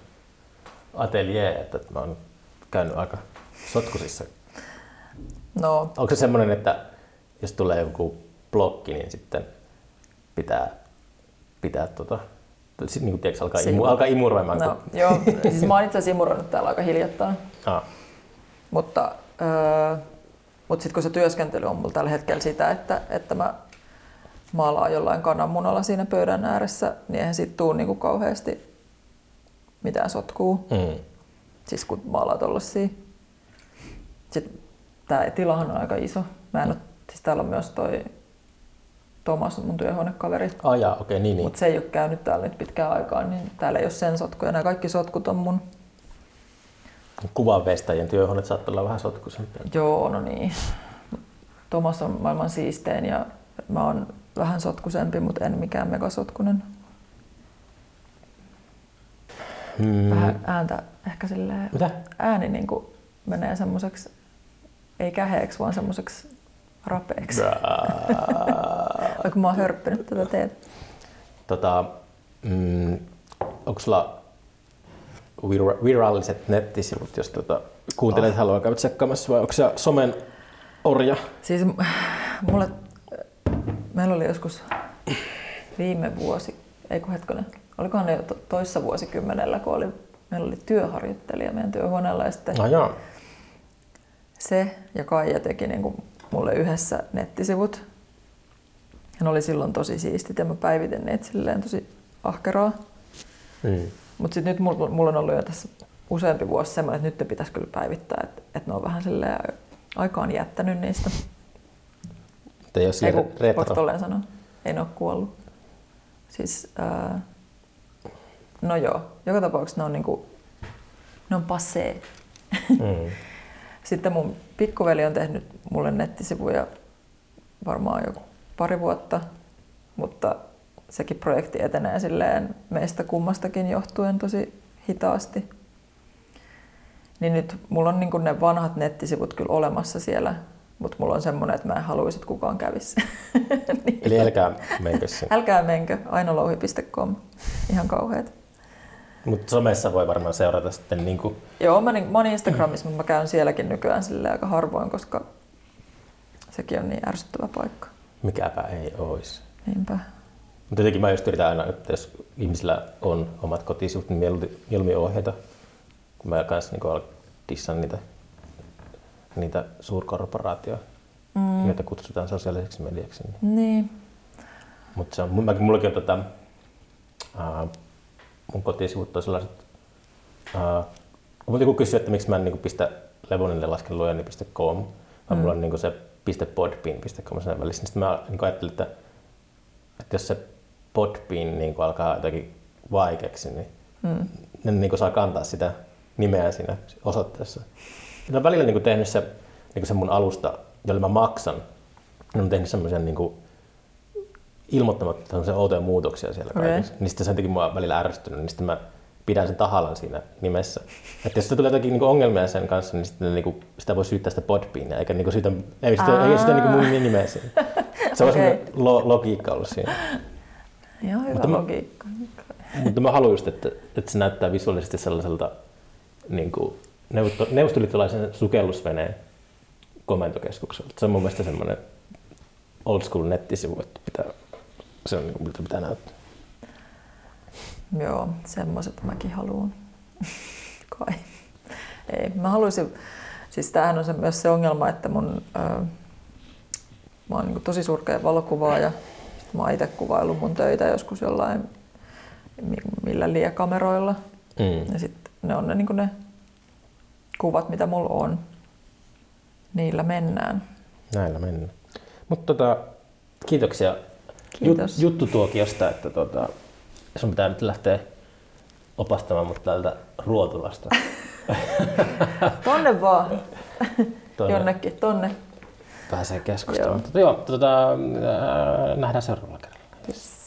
atelier, että mä oon käynyt aika sotkusissa. No, Onko se semmoinen, että jos tulee joku blokki, niin sitten pitää, pitää tota, sit, niin tiedätkö, alkaa, imu, alkaa imuroimaan. no kun- joo, siis mä oon itse asiassa imuroinut täällä aika hiljattain. Ah, Mutta, öö, mutta sitten kun se työskentely on mulla tällä hetkellä sitä, että, että mä maalaan jollain kananmunalla siinä pöydän ääressä, niin eihän siitä tuu niinku kauheasti mitään sotkuu. mm. Siis kun maalaa tollasia. Sitten tää tilahan on aika iso. Mä en oo, siis täällä on myös toi Tomas, mun työhuonekaveri. ah jaa, okei, niin, niin. Mutta se ei ole käynyt täällä nyt pitkään aikaa, niin täällä ei ole sen sotkuja. Nämä kaikki sotkut on mun. Kuvanvestäjien työhuoneet saattaa olla vähän sotkuisempia. Joo, no niin. Tomas on maailman siistein ja mä oon vähän sotkusempi, mutta en mikään megasotkunen. Mm. Vähän ääntä ehkä silleen, Mitä? ääni niin kuin menee semmoiseksi, ei käheeksi, vaan semmoiseksi rapeeksi. Vaikka mä oon hörppinyt tätä teetä. tota, mm, onko sulla vir- viralliset nettisivut, jos tota, kuuntelet oh. haluaa käydä tsekkaamassa vai onko se somen orja? Siis mulle, meillä oli joskus viime vuosi, ei kun hetkonen, olikohan ne jo to- toissa vuosikymmenellä, kun oli, meillä oli työharjoittelija meidän työhuoneella ja sitten joo. se ja Kaija teki niin kuin mulle yhdessä nettisivut. Ja ne oli silloin tosi siistit ja mä päivitin niitä silleen tosi ahkeraa. Mm. Mutta sitten nyt mulla, mulla on ollut jo tässä useampi vuosi semmoinen, että nyt ne pitäisi kyllä päivittää, että, että ne on vähän silleen aikaan jättänyt niistä. Ei ole Ei kun, retro. tolleen sanoa? Ei ne ole kuollut. Siis, ää, no joo, joka tapauksessa ne on niinku, ne on passé. Mm. Sitten mun pikkuveli on tehnyt mulle nettisivuja varmaan jo pari vuotta, mutta sekin projekti etenee silleen meistä kummastakin johtuen tosi hitaasti. Niin nyt mulla on niin ne vanhat nettisivut kyllä olemassa siellä, mutta mulla on semmoinen, että mä en haluaisi, että kukaan kävisi. niin. Eli älkää menkö sinne. Älkää menkö, ainolouhi.com. Ihan kauheat. Mutta somessa voi varmaan seurata sitten niin kuin... Joo, mä, niin, mä oon Instagramissa, mutta mä käyn sielläkin nykyään sille aika harvoin, koska sekin on niin ärsyttävä paikka. Mikäpä ei olisi. Niinpä. Mutta jotenkin mä just yritän aina, että jos ihmisillä on omat kotisivut, niin mieluummin, ohjeita, kun mä kanssa niin dissan niitä, niitä suurkorporaatioita, mm. joita kutsutaan sosiaaliseksi mediaksi. Niin. niin. Mutta se on, mäkin, mullakin on tota, uh, mun kotisivut on sellaiset, uh, kun joku kysyy, että miksi mä en niin pistä Levonille lasken lujani.com, vaan mm. mulla on niin se .podbean.com sen välissä, niin sitten mä niin ajattelin, että, että jos se Podbean niin alkaa jotenkin vaikeaksi, niin mm. ne niin saa kantaa sitä nimeä siinä osoitteessa. Ja välillä niin tehnyt se, niin se mun alusta, jolle mä maksan, ne on tehnyt semmoisen niin ilmoittamatta tämmöisiä outoja muutoksia siellä okay. kaikessa. Niin sitten se jotenkin mua välillä ärsystynyt, niin sitten mä pidän sen tahallaan siinä nimessä. Että jos sitä tulee jotakin niinku ongelmia sen kanssa, niin sitten niinku, sitä voi syyttää sitä podbeania, eikä niinku syytä, ei sitä, ei sitä niinku mun nimeä siinä. Se on okay. semmoinen lo, logiikka ollut siinä. Joo, hyvä mutta logiikka. Mä, mutta mä haluan just, että, että se näyttää visuaalisesti sellaiselta niin kuin neuvostoliittolaisen sukellusveneen komentokeskukselta. Se on mun mielestä semmoinen old school nettisivu, että pitää se on niin miltä pitää näyttää. Joo, semmoiset mäkin haluan. Kai. Ei, mä haluaisin, siis tämähän on se, myös se ongelma, että mun, ö, mä oon niin tosi surkea valokuvaaja. Mä oon itse kuvaillut mun töitä joskus jollain millä liekameroilla. Mm. Ja sitten ne on ne, niin ne kuvat, mitä mulla on. Niillä mennään. Näillä mennään. Mutta tota, kiitoksia Kiitos. Jut, juttutuokiosta, että tota, sun pitää nyt lähteä opastamaan mut täältä Ruotulasta. tonne vaan. Tonne. Jonnekin, tonne. Pääsee keskustelemaan. Joo. Joo, tota, äh, nähdään seuraavalla kerralla. Yes.